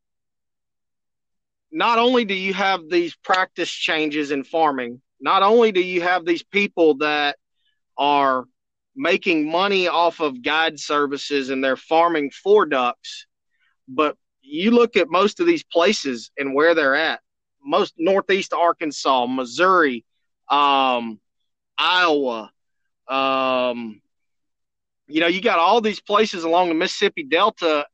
not only do you have these practice changes in farming, not only do you have these people that are making money off of guide services and they're farming for ducks, but you look at most of these places and where they're at most northeast Arkansas, Missouri, um, Iowa. Um, you know, you got all these places along the Mississippi Delta,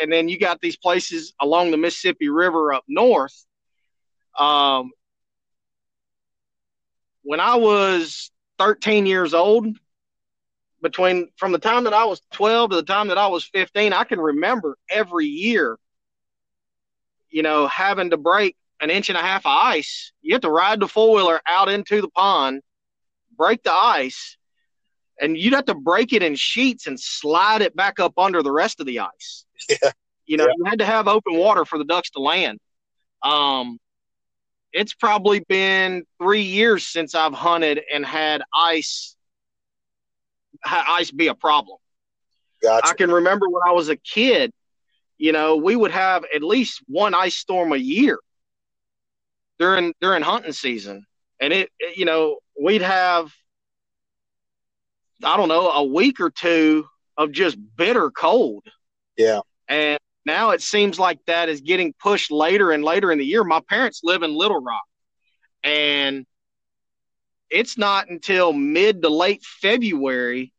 and then you got these places along the Mississippi River up north. Um, when I was 13 years old, between from the time that I was 12 to the time that I was 15, I can remember every year, you know, having to break an inch and a half of ice. You have to ride the four wheeler out into the pond, break the ice, and you'd have to break it in sheets and slide it back up under the rest of the ice. [laughs] Yeah. You know, Yeah. you had to have open water for the ducks to land. Um, it's probably been three years since I've hunted and had ice, ice be a problem. Gotcha. I can remember when I was a kid, you know, we would have at least one ice storm a year during during hunting season, and it, it- you know, we'd have I don't know a week or two of just bitter cold, yeah. and now it seems like that is getting pushed later and later in the year. My parents live in Little Rock, and it's not until mid to late February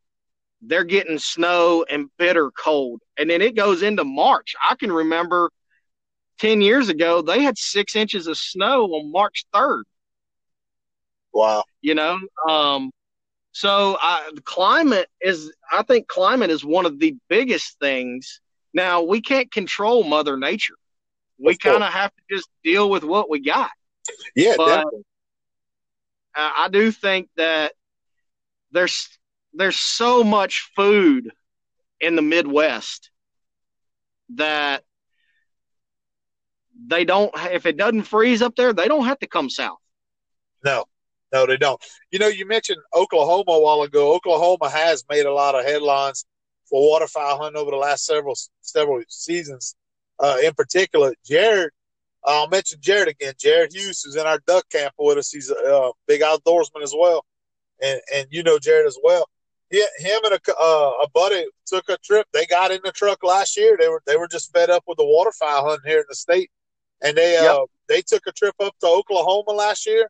they're getting snow and bitter cold. And then it goes into March. I can remember 10 years ago, they had six inches of snow on March 3rd, Wow. you know? Um, so I, the climate is, I think climate is one of the biggest things. Now, we can't control Mother Nature. We kind of have to just deal with what we got. Yeah, But- definitely. I I do think that there's there's so much food in the Midwest that they don't if it doesn't freeze up there, they don't have to come south. No, no, they don't. You know, you mentioned Oklahoma a while ago. Oklahoma has made a lot of headlines for waterfowl hunting over the last several several seasons. Uh, in particular, Jared. I'll mention Jared again. Jared Hughes, who's in our duck camp with us. He's a uh, big outdoorsman as well, and and you know Jared as well. Yeah, him and a uh, a buddy took a trip. They got in the truck last year. They were they were just fed up with the waterfowl hunting here in the state, and they uh they took a trip up to Oklahoma last year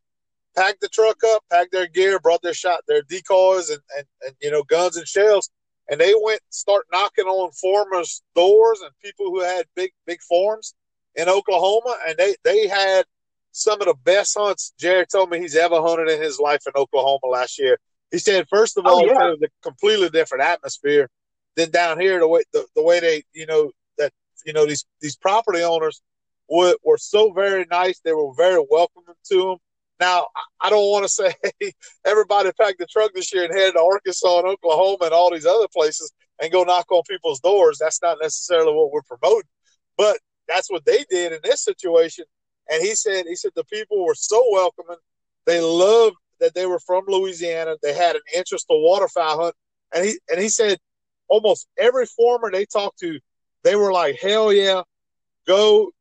packed the truck up, packed their gear, brought their shot, their decoys, and, and, and you know guns and shells, and they went start knocking on farmers' doors and people who had big big farms in Oklahoma, and they they had some of the best hunts. Jared told me he's ever hunted in his life in Oklahoma last year. He said, first of Oh, all, he yeah. it was a completely different atmosphere than down here. The way the, the way they you know that you know these these property owners were were so very nice. They were very welcoming to them. Now, I- I don't want to [laughs] say everybody packed the truck this year and headed to Arkansas and Oklahoma and all these other places and go knock on people's doors. That's not necessarily what we're promoting, but that's what they did in this situation. And he said, he said the people were so welcoming. They loved that they were from Louisiana. They had an interest in waterfowl hunt, and he and he said almost every farmer they talked to, they were like, "Hell yeah, go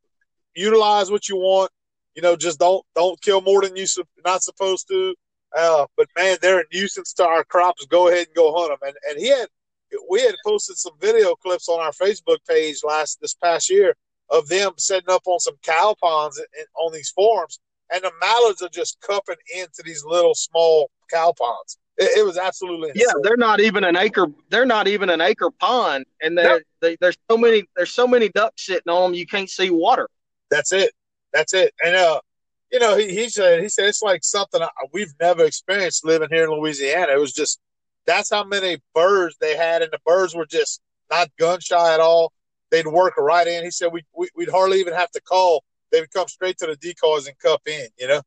utilize what you want." you know, just don't don't kill more than you su- not supposed to. Uh, but man, they're a nuisance to our crops. Go ahead and go hunt them. And and he had we had posted some video clips on our Facebook page last this past year of them setting up on some cow ponds in, on these farms, and the mallards are just cupping into these little small cow ponds. It, it was absolutely Yeah, they're not even an acre. They're not even an acre pond, and they, there's so many there's so many ducks sitting on them you can't see water. That's it. That's it. And uh, you know, he, he said he said it's like something I- we've never experienced living here in Louisiana. It was just that's how many birds they had, and the birds were just not gun shy at all. They'd work right in. He said we, we we'd hardly even have to call. They would come straight to the decoys and cup in. You know.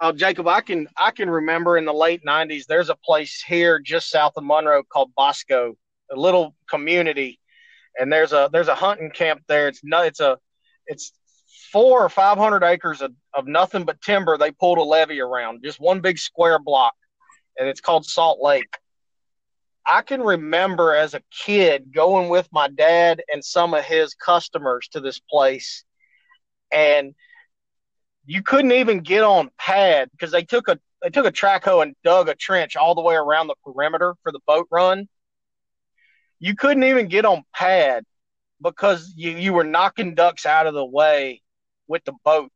Oh, Jacob, I can I can remember in the late '90s. There's a place here just south of Monroe called Bosco, a little community, and there's a there's a hunting camp there. It's no, it's a it's four or five hundred acres of, of nothing but timber. They pulled a levee around, just one big square block, and it's called Salt Lake. I can remember as a kid going with my dad and some of his customers to this place, and you couldn't even get on pad because they took a they took a track hoe and dug a trench all the way around the perimeter for the boat run. You couldn't even get on pad because you, you were knocking ducks out of the way with the boat.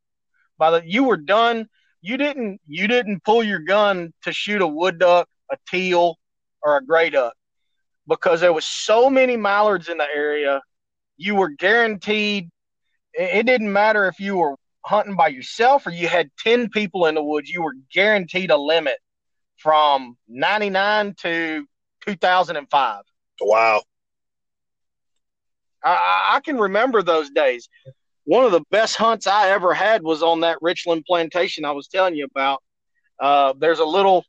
By the you were done, you didn't you didn't pull your gun to shoot a wood duck, a teal, or a gray duck because there was so many mallards in the area. You were guaranteed. It didn't matter if you were hunting by yourself or you had 10 people in the woods, you were guaranteed a limit from 99 to 2005. Wow. I, I can remember those days. One of the best hunts I ever had was on that Richland plantation I was telling you about. Uh, there's a little,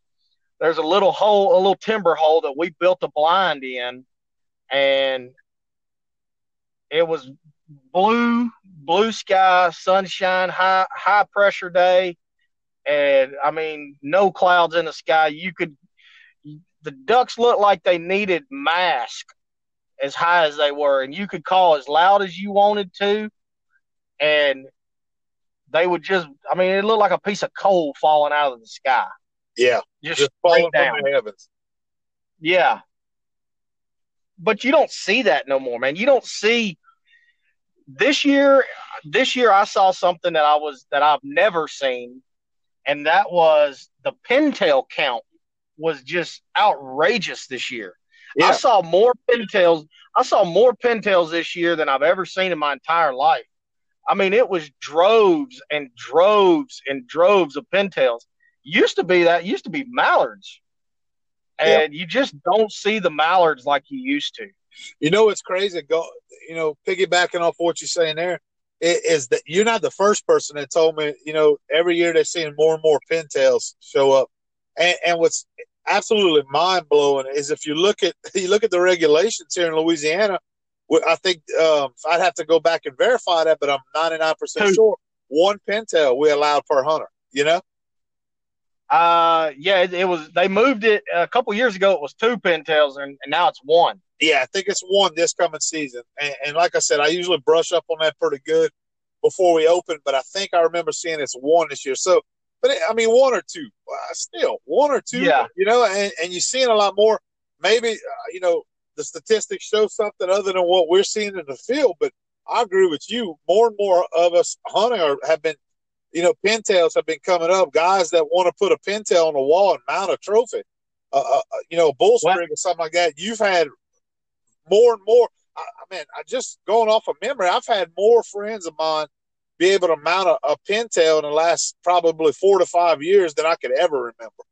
there's a little hole, a little timber hole that we built a blind in, and it was blue, blue sky, sunshine, high, high pressure day, and I mean, no clouds in the sky. You could, the ducks looked like they needed mask as high as they were, and you could call as loud as you wanted to, and they would just, I mean, it looked like a piece of coal falling out of the sky. Yeah, just, just falling down. from the heavens. Yeah, but you don't see that no more, man. You don't see this year. This year, I saw something that I was that I've never seen, and that was the pintail count was just outrageous this year. Yeah. I saw more pintails. I saw more pintails this year than I've ever seen in my entire life. I mean, it was droves and droves and droves of pintails. Used to be that used to be mallards, and yeah. you just don't see the mallards like you used to. You know what's crazy? Go, you know, piggybacking off what you're saying there is that you're not the first person that told me. You know, every year they're seeing more and more pintails show up, and, and what's absolutely mind blowing is if you look at [laughs] you look at the regulations here in Louisiana. I think um, I'd have to go back and verify that, but I'm 99 percent sure one pintail we allowed per hunter. You know. Uh, yeah, it, it, was. They moved it a couple years ago. It was two pintails, and, and, now it's one. Yeah, I think it's one this coming season. And, and, like I said, I usually brush up on that pretty good before we open, but I think I remember seeing it's one this year. So but I mean, one or two, uh, still one or two. Yeah. You know, and, and you're seeing a lot more. Maybe uh, you know the statistics show something other than what we're seeing in the field. But I agree with you. More and more of us hunting are, have been, you know, pintails have been coming up. Guys that want to put a pintail on the wall and mount a trophy. Uh, uh, you know, a bull sprig or something like that. You've had more and more. I, I mean, I just going off of memory, I've had more friends of mine be able to mount a, a pintail in the last probably four to five years than I could ever remember.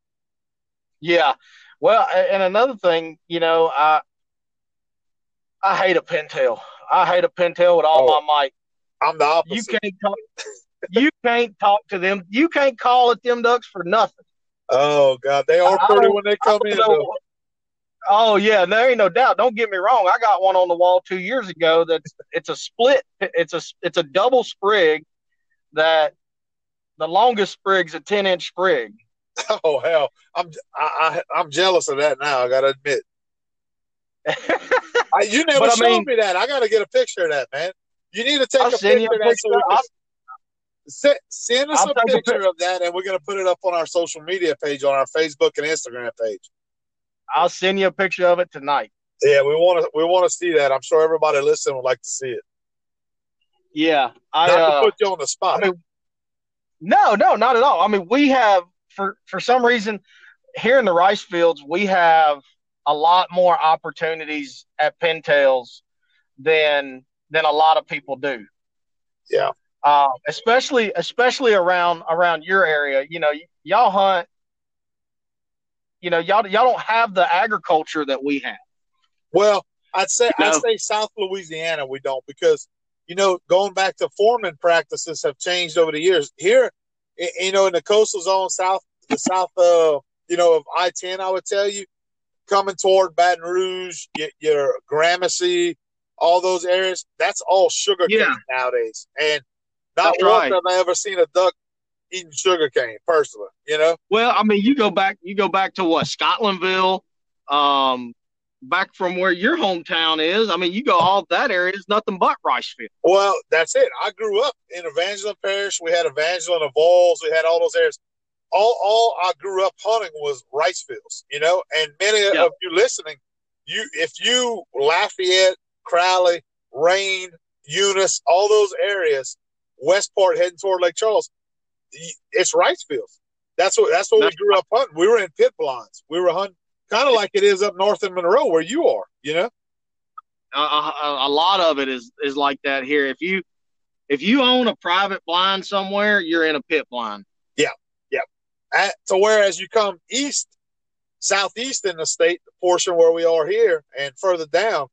Yeah. Well, and another thing, you know, I I hate a pintail. I hate a pintail with all oh, my might. I'm the opposite. You can't talk. You can't talk to them. You can't call at them ducks for nothing. Oh God, they are pretty when they come in. Though. Oh yeah, there ain't no doubt. Don't get me wrong. I got one on the wall two years ago. That's it's a split. It's a it's a double sprig. That the longest sprig's a ten inch sprig. [laughs] Oh hell, I'm I, I am jealous of that now. I gotta admit. [laughs] I, you never showed I mean, me that. I gotta get a picture of that, man. You need to take I'll a picture of that. So send, send us I'll a picture a of that, and we're gonna put it up on our social media page on our Facebook and Instagram page. I'll send you a picture of it tonight. Yeah, we want to we want to see that. I'm sure everybody listening would like to see it. Yeah, I not uh, to put you on the spot. I mean, no, no, not at all. I mean, we have for for some reason here in the rice fields we have a lot more opportunities at pintails than than a lot of people do. Yeah. Uh, especially especially around around your area. You know, y- y'all hunt you know, y'all y'all don't have the agriculture that we have. Well, I'd say you know? I'd say South Louisiana we don't because you know going back to foreman practices have changed over the years. Here, you know, in the coastal zone, south the south uh you know of I ten, I would tell you coming toward Baton Rouge, your, your Gramercy, all those areas. That's all sugar cane yeah. nowadays, and not That's once right. have I ever seen a duck eating sugar cane personally, you know? Well, I mean, you go back, you go back to what Scotlandville, um, back from where your hometown is. I mean, you go all that area is nothing but rice fields. Well, that's it. I grew up in Evangeline Parish. We had Evangeline of Vols. We had all those areas. All, all I grew up hunting was rice fields, you know. And many yep. of you listening, you if you Lafayette, Crowley, Rayne, Eunice, all those areas, Westport heading toward Lake Charles, it's rice fields. That's what that's what that's we grew up hunting. We were in pit blinds. We were hunting kind of like it is up north in Monroe where you are. You know, a, a, a lot of it is is like that here. If you if you own a private blind somewhere, you're in a pit blind. Yeah, yeah. At, so whereas you come east, southeast in the state, the portion where we are here, and further down,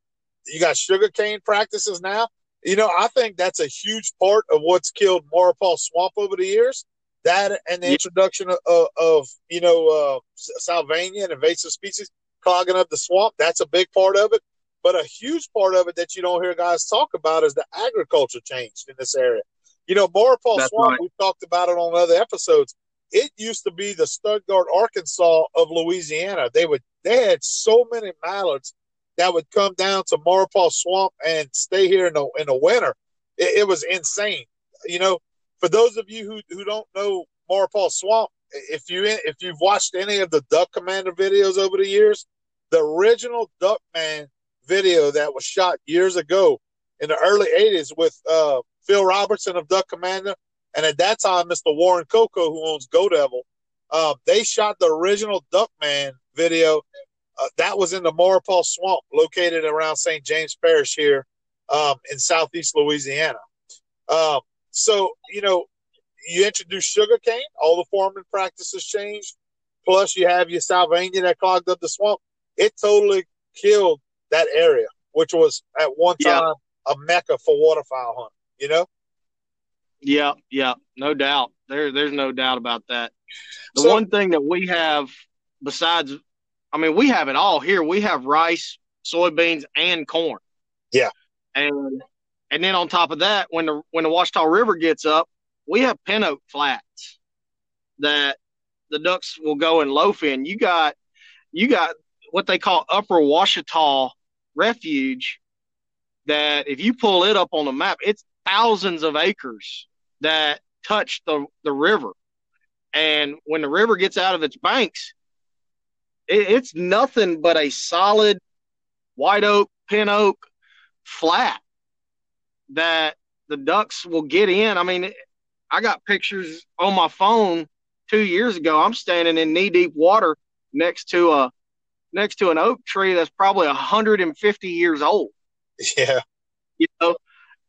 you got sugarcane practices now. You know, I think that's a huge part of what's killed Maurepas Swamp over the years. That and the yeah. introduction of, of, of, you know uh, Salvinia and invasive species clogging up the swamp. That's a big part of it. But a huge part of it that you don't hear guys talk about is the agriculture changed in this area. You know, Maurepas Swamp, right. we've talked about it on other episodes. It used to be the Stuttgart, Arkansas of Louisiana. They would they had so many mallards that would come down to Maurepas Swamp and stay here in the in the winter. It, it was insane. You know, for those of you who, who don't know Maurepas Swamp, if you if you've watched any of the Duck Commander videos over the years, the original Duckman video that was shot years ago in the early 80s with uh, Phil Robertson of Duck Commander. And at that time, Mr. Warren Coco, who owns Go Devil, uh, they shot the original Duckman video. Uh, that was in the Maurepas Swamp, located around St. James Parish here um, in southeast Louisiana. Um, so, you know, you introduce sugarcane, all the farming practices changed. Plus, you have your Salvinia that clogged up the swamp. It totally killed that area, which was at one time yeah. a mecca for waterfowl hunting. You know. Yeah, yeah, no doubt. There, there's no doubt about that. The so, one thing that we have, besides, I mean, we have it all here. We have rice, soybeans, and corn. Yeah, and and then on top of that, when the when the Ouachita River gets up, we have pin oak flats that the ducks will go and loaf in. You got you got what they call Upper Ouachita refuge that if you pull it up on the map, it's thousands of acres that touch the, the river. And when the river gets out of its banks, it, it's nothing but a solid white oak, pin oak flat that the ducks will get in. I mean, I got pictures on my phone two years ago. I'm standing in knee deep water next to a next to an oak tree that's probably 150 years old. [laughs] Yeah. You know,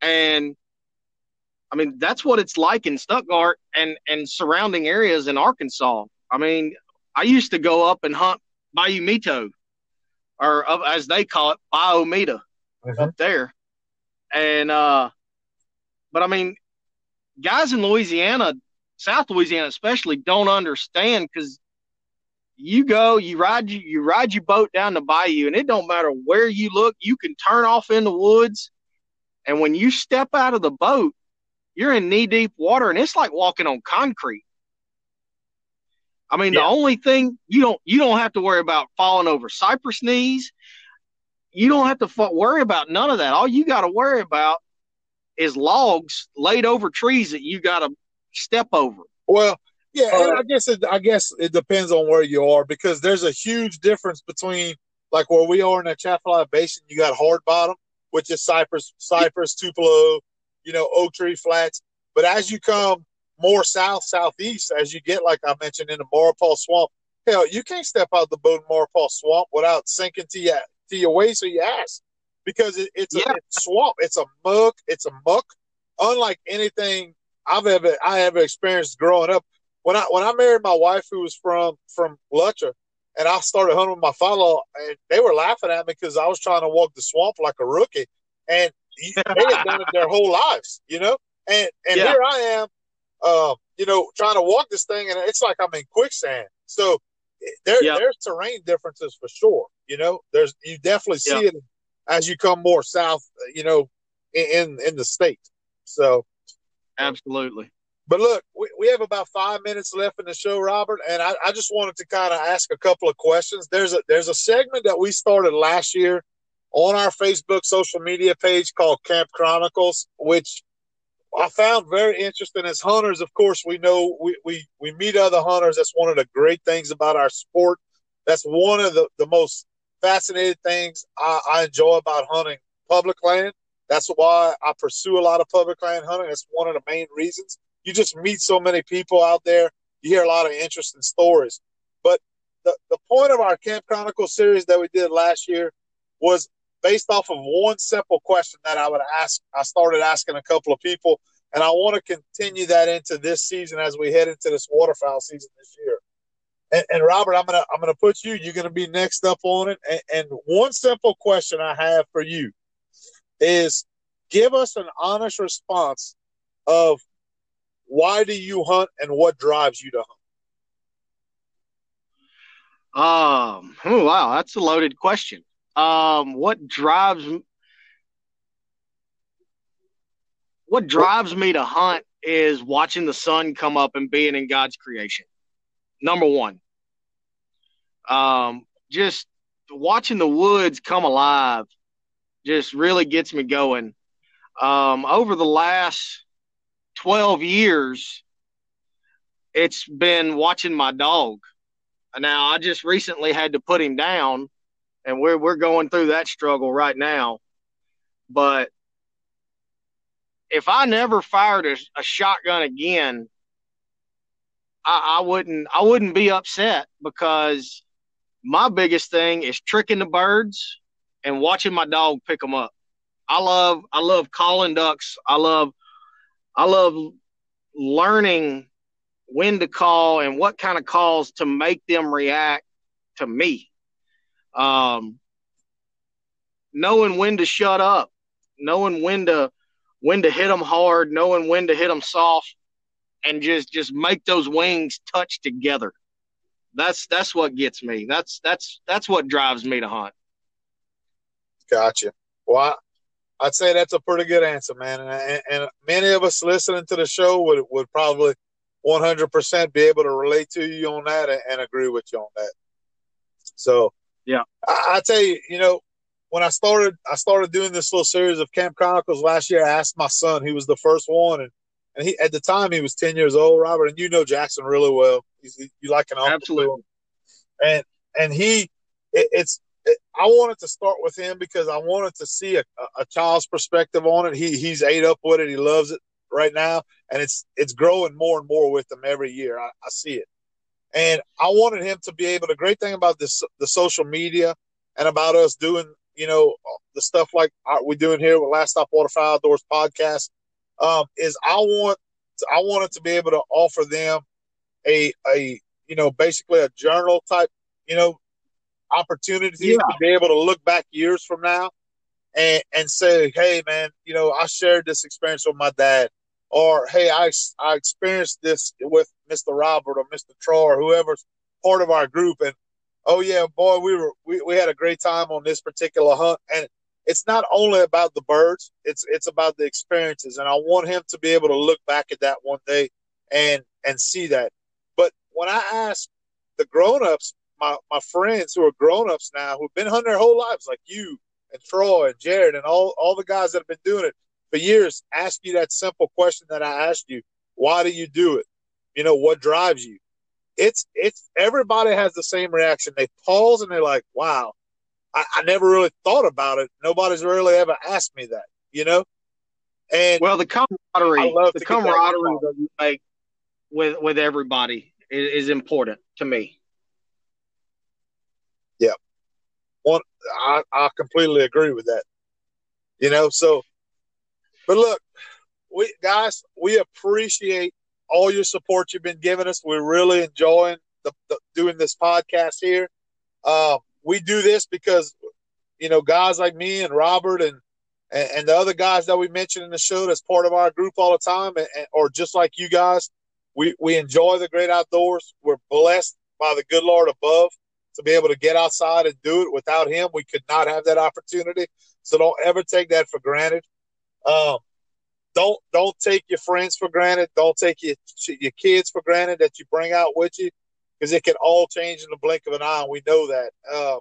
and I mean that's what it's like in Stuttgart and and surrounding areas in Arkansas. I mean, I used to go up and hunt Bayou Mito, or as they call it, Bayou Mita, mm-hmm. up there. And uh, but I mean, guys in Louisiana, South Louisiana especially, don't understand because you go, you ride you, you ride your boat down the bayou, and it don't matter where you look, you can turn off in the woods, and when you step out of the boat, you're in knee deep water, and it's like walking on concrete. I mean, yeah. the only thing you don't you don't have to worry about falling over cypress knees. You don't have to f- worry about none of that. All you got to worry about is logs laid over trees that you got to step over. Well, yeah, uh, I guess it, I guess it depends on where you are because there's a huge difference between like where we are in the Atchafalaya Basin. You got hard bottom, which is cypress, cypress, tupelo, you know, oak tree flats. But as you come more south, southeast, as you get, like I mentioned, in the Maurepas Swamp, hell, you can't step out the boat in Maurepas Swamp without sinking to your to your waist or your ass because it, it's yeah. a it's swamp. It's a muck. It's a muck. Unlike anything I've ever I ever experienced growing up when I when I married my wife who was from from Lutcher, and I started hunting with my father, and they were laughing at me because I was trying to walk the swamp like a rookie, and they had done it their whole lives, you know. And and yeah. here I am, uh, you know, trying to walk this thing, and it's like I'm in quicksand. So there yep. there's terrain differences for sure. You know, there's you definitely see yep. it as you come more south. You know, in in the state. So absolutely. But look, we, we have about five minutes left in the show, Robert, and I, I just wanted to kind of ask a couple of questions. There's a there's a segment that we started last year on our Facebook social media page called Camp Chronicles, which I found very interesting. As hunters, of course, we know we, we, we meet other hunters. That's one of the great things about our sport. That's one of the, the most fascinating things I, I enjoy about hunting public land. That's why I pursue a lot of public land hunting. That's one of the main reasons you just meet so many people out there. You hear a lot of interesting stories. But the, the point of our Camp Chronicle series that we did last year was based off of one simple question that I would ask. I started asking a couple of people, and I want to continue that into this season as we head into this waterfowl season this year. And, and Robert, I'm gonna I'm gonna put you. You're gonna be next up on it. And, and one simple question I have for you is, give us an honest response of why do you hunt and what drives you to hunt? Um, oh, wow, that's a loaded question. Um, what drives what drives me to hunt is watching the sun come up and being in God's creation. Number one. Um, just watching the woods come alive just really gets me going. Um, over the last 12 years, it's been watching my dog. Now, I just recently had to put him down, and we're, we're going through that struggle right now. But if I never fired a, a shotgun again, I, I wouldn't I wouldn't be upset because my biggest thing is tricking the birds and watching my dog pick them up. I love I love calling ducks. I love I love learning when to call and what kind of calls to make them react to me. Um, knowing when to shut up, knowing when to when to hit them hard, knowing when to hit them soft, and just just make those wings touch together. That's that's what gets me. That's that's that's what drives me to hunt. Gotcha. Well, I'd say that's a pretty good answer, man. And, and many of us listening to the show would, would probably 100% be able to relate to you on that and, and agree with you on that. So, yeah, I, I, tell you, you know, when I started, I started doing this little series of Camp Chronicles last year. I asked my son; he was the first one, and and he at the time he was ten years old, Robert, and you know Jackson really well. He's, you like an uncle, absolutely, and and he, it, it's I wanted to start with him because I wanted to see a, a child's perspective on it. He he's ate up with it. He loves it right now, and it's it's growing more and more with him every year. I, I see it, and I wanted him to be able. The great thing about this, the social media, and about us doing, you know, the stuff like we're doing here with Last Stop Waterfowl Outdoors podcast, um, is I want to, I wanted to be able to offer them a a you know basically a journal type you know opportunity yeah. to be able to look back years from now and and say, hey man, you know, I shared this experience with my dad, or hey, I I experienced this with Mr. Robert or Mr. Troy or whoever's part of our group, and oh yeah, boy, we were we, we had a great time on this particular hunt, and it's not only about the birds, it's it's about the experiences, and I want him to be able to look back at that one day and and see that. But when I ask the grown-ups my, my friends who are grown ups now who've been hunting their whole lives, like you and Troy and Jared and all, all the guys that have been doing it for years, ask you that simple question that I asked you. Why do you do it? You know, what drives you? It's it's everybody has the same reaction. They pause and they're like, Wow, I, I never really thought about it. Nobody's really ever asked me that, you know? And well the camaraderie the camaraderie that you make with with everybody is, is important to me. Yeah. One I, I completely agree with that. You know, so but look, we guys, we appreciate all your support you've been giving us. We're really enjoying the, the doing this podcast here. Um, we do this because you know guys like me and Robert and, and, and the other guys that we mentioned in the show that's part of our group all the time, and, and, or just like you guys, we we enjoy the great outdoors. We're blessed by the good Lord above, to be able to get outside and do it. Without him, we could not have that opportunity. So don't ever take that for granted. Um, don't don't take your friends for granted. Don't take your your kids for granted that you bring out with you, because it can all change in the blink of an eye. We know that. Um,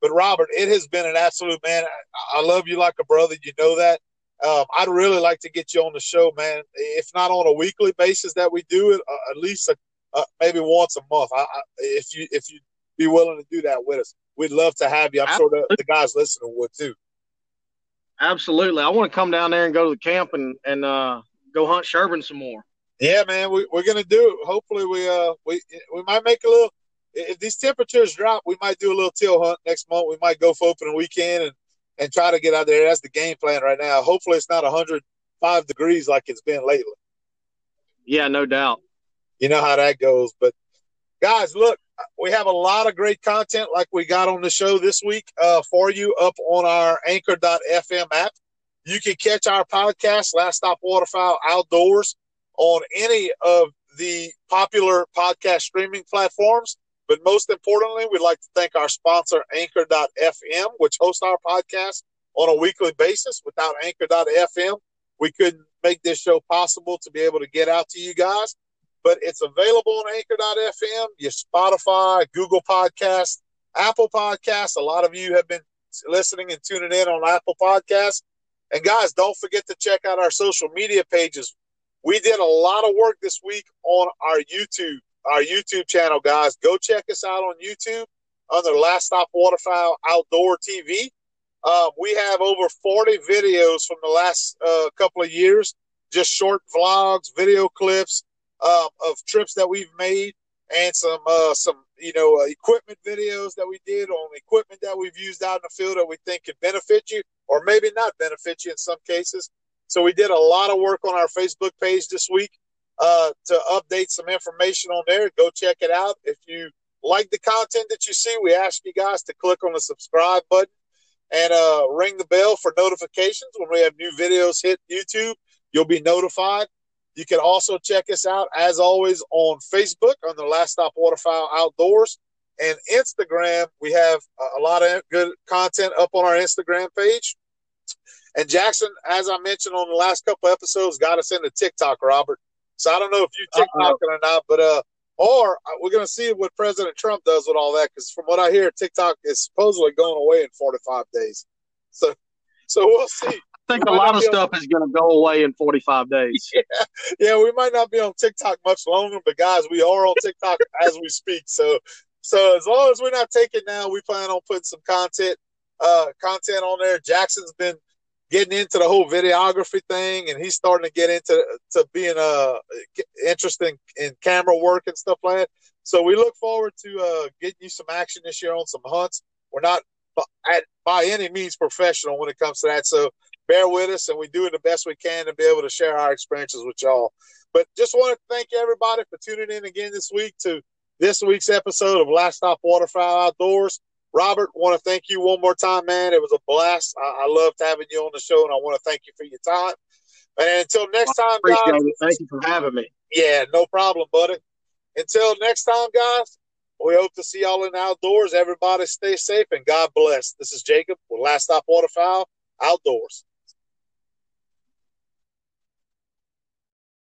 but Robert, it has been an absolute man. I, I, love you like a brother. You know that. Um, I'd really like to get you on the show, man. If not on a weekly basis that we do it, uh, at least a, uh, maybe once a month. I, I, if you if you be willing to do that with us. We'd love to have you. I'm Absolutely. sure the, the guys listening would too. Absolutely. I want to come down there and go to the camp and, and uh, go hunt Sherburne some more. Yeah, man, we, we're gonna do it. Hopefully, we uh we we might make a little. If these temperatures drop, we might do a little teal hunt next month. We might go for opening weekend and and try to get out there. That's the game plan right now. Hopefully, it's not 105 degrees like it's been lately. Yeah, no doubt. You know how that goes. But guys, look, we have a lot of great content like we got on the show this week uh, for you up on our Anchor.fm app. You can catch our podcast, Last Stop Waterfowl Outdoors, on any of the popular podcast streaming platforms. But most importantly, we'd like to thank our sponsor, Anchor.fm, which hosts our podcast on a weekly basis. Without Anchor.fm, we couldn't make this show possible to be able to get out to you guys. But it's available on Anchor.fm, your Spotify, Google Podcasts, Apple Podcasts. A lot of you have been listening and tuning in on Apple Podcasts. And guys, don't forget to check out our social media pages. We did a lot of work this week on our YouTube, our YouTube channel, guys. Go check us out on YouTube under Last Stop Waterfowl Outdoor TV. Um, we have over 40 videos from the last uh, couple of years, just short vlogs, video clips um, of trips that we've made, and some uh, some you know uh, equipment videos that we did on equipment that we've used out in the field that we think can benefit you, or maybe not benefit you in some cases. So we did a lot of work on our Facebook page this week uh, to update some information on there. Go check it out. If you like the content that you see, we ask you guys to click on the subscribe button and uh, ring the bell for notifications when we have new videos hit YouTube. You'll be notified. You can also check us out, as always, on Facebook on the Last Stop Waterfowl Outdoors and Instagram. We have a lot of good content up on our Instagram page. And Jackson, as I mentioned on the last couple episodes, got us into TikTok, Robert. So I don't know if you TikToking or not, but uh, or uh, we're going to see what President Trump does with all that. Because from what I hear, TikTok is supposedly going away in 45 days. So, so we'll see. I think a lot of stuff on... is going to go away in 45 days. [laughs] Yeah. yeah, we might not be on TikTok much longer, but guys, we are on TikTok [laughs] as we speak. So, so as long as we're not taking now, we plan on putting some content, uh, content on there. Jackson's been getting into the whole videography thing, and he's starting to get into to being uh interested in, in camera work and stuff like that. So we look forward to uh, getting you some action this year on some hunts. We're not at, by any means professional when it comes to that, so bear with us, and we do it the best we can to be able to share our experiences with y'all. But just want to thank everybody for tuning in again this week to this week's episode of Last Stop Waterfowl Outdoors. Robert, want to thank you one more time, man. It was a blast. I, I loved having you on the show, and I want to thank you for your time. And until next time, guys. Thank you for having me. Yeah, no problem, buddy. Until next time, guys, we hope to see y'all in outdoors. Everybody stay safe and God bless. This is Jacob with Last Stop Waterfowl Outdoors.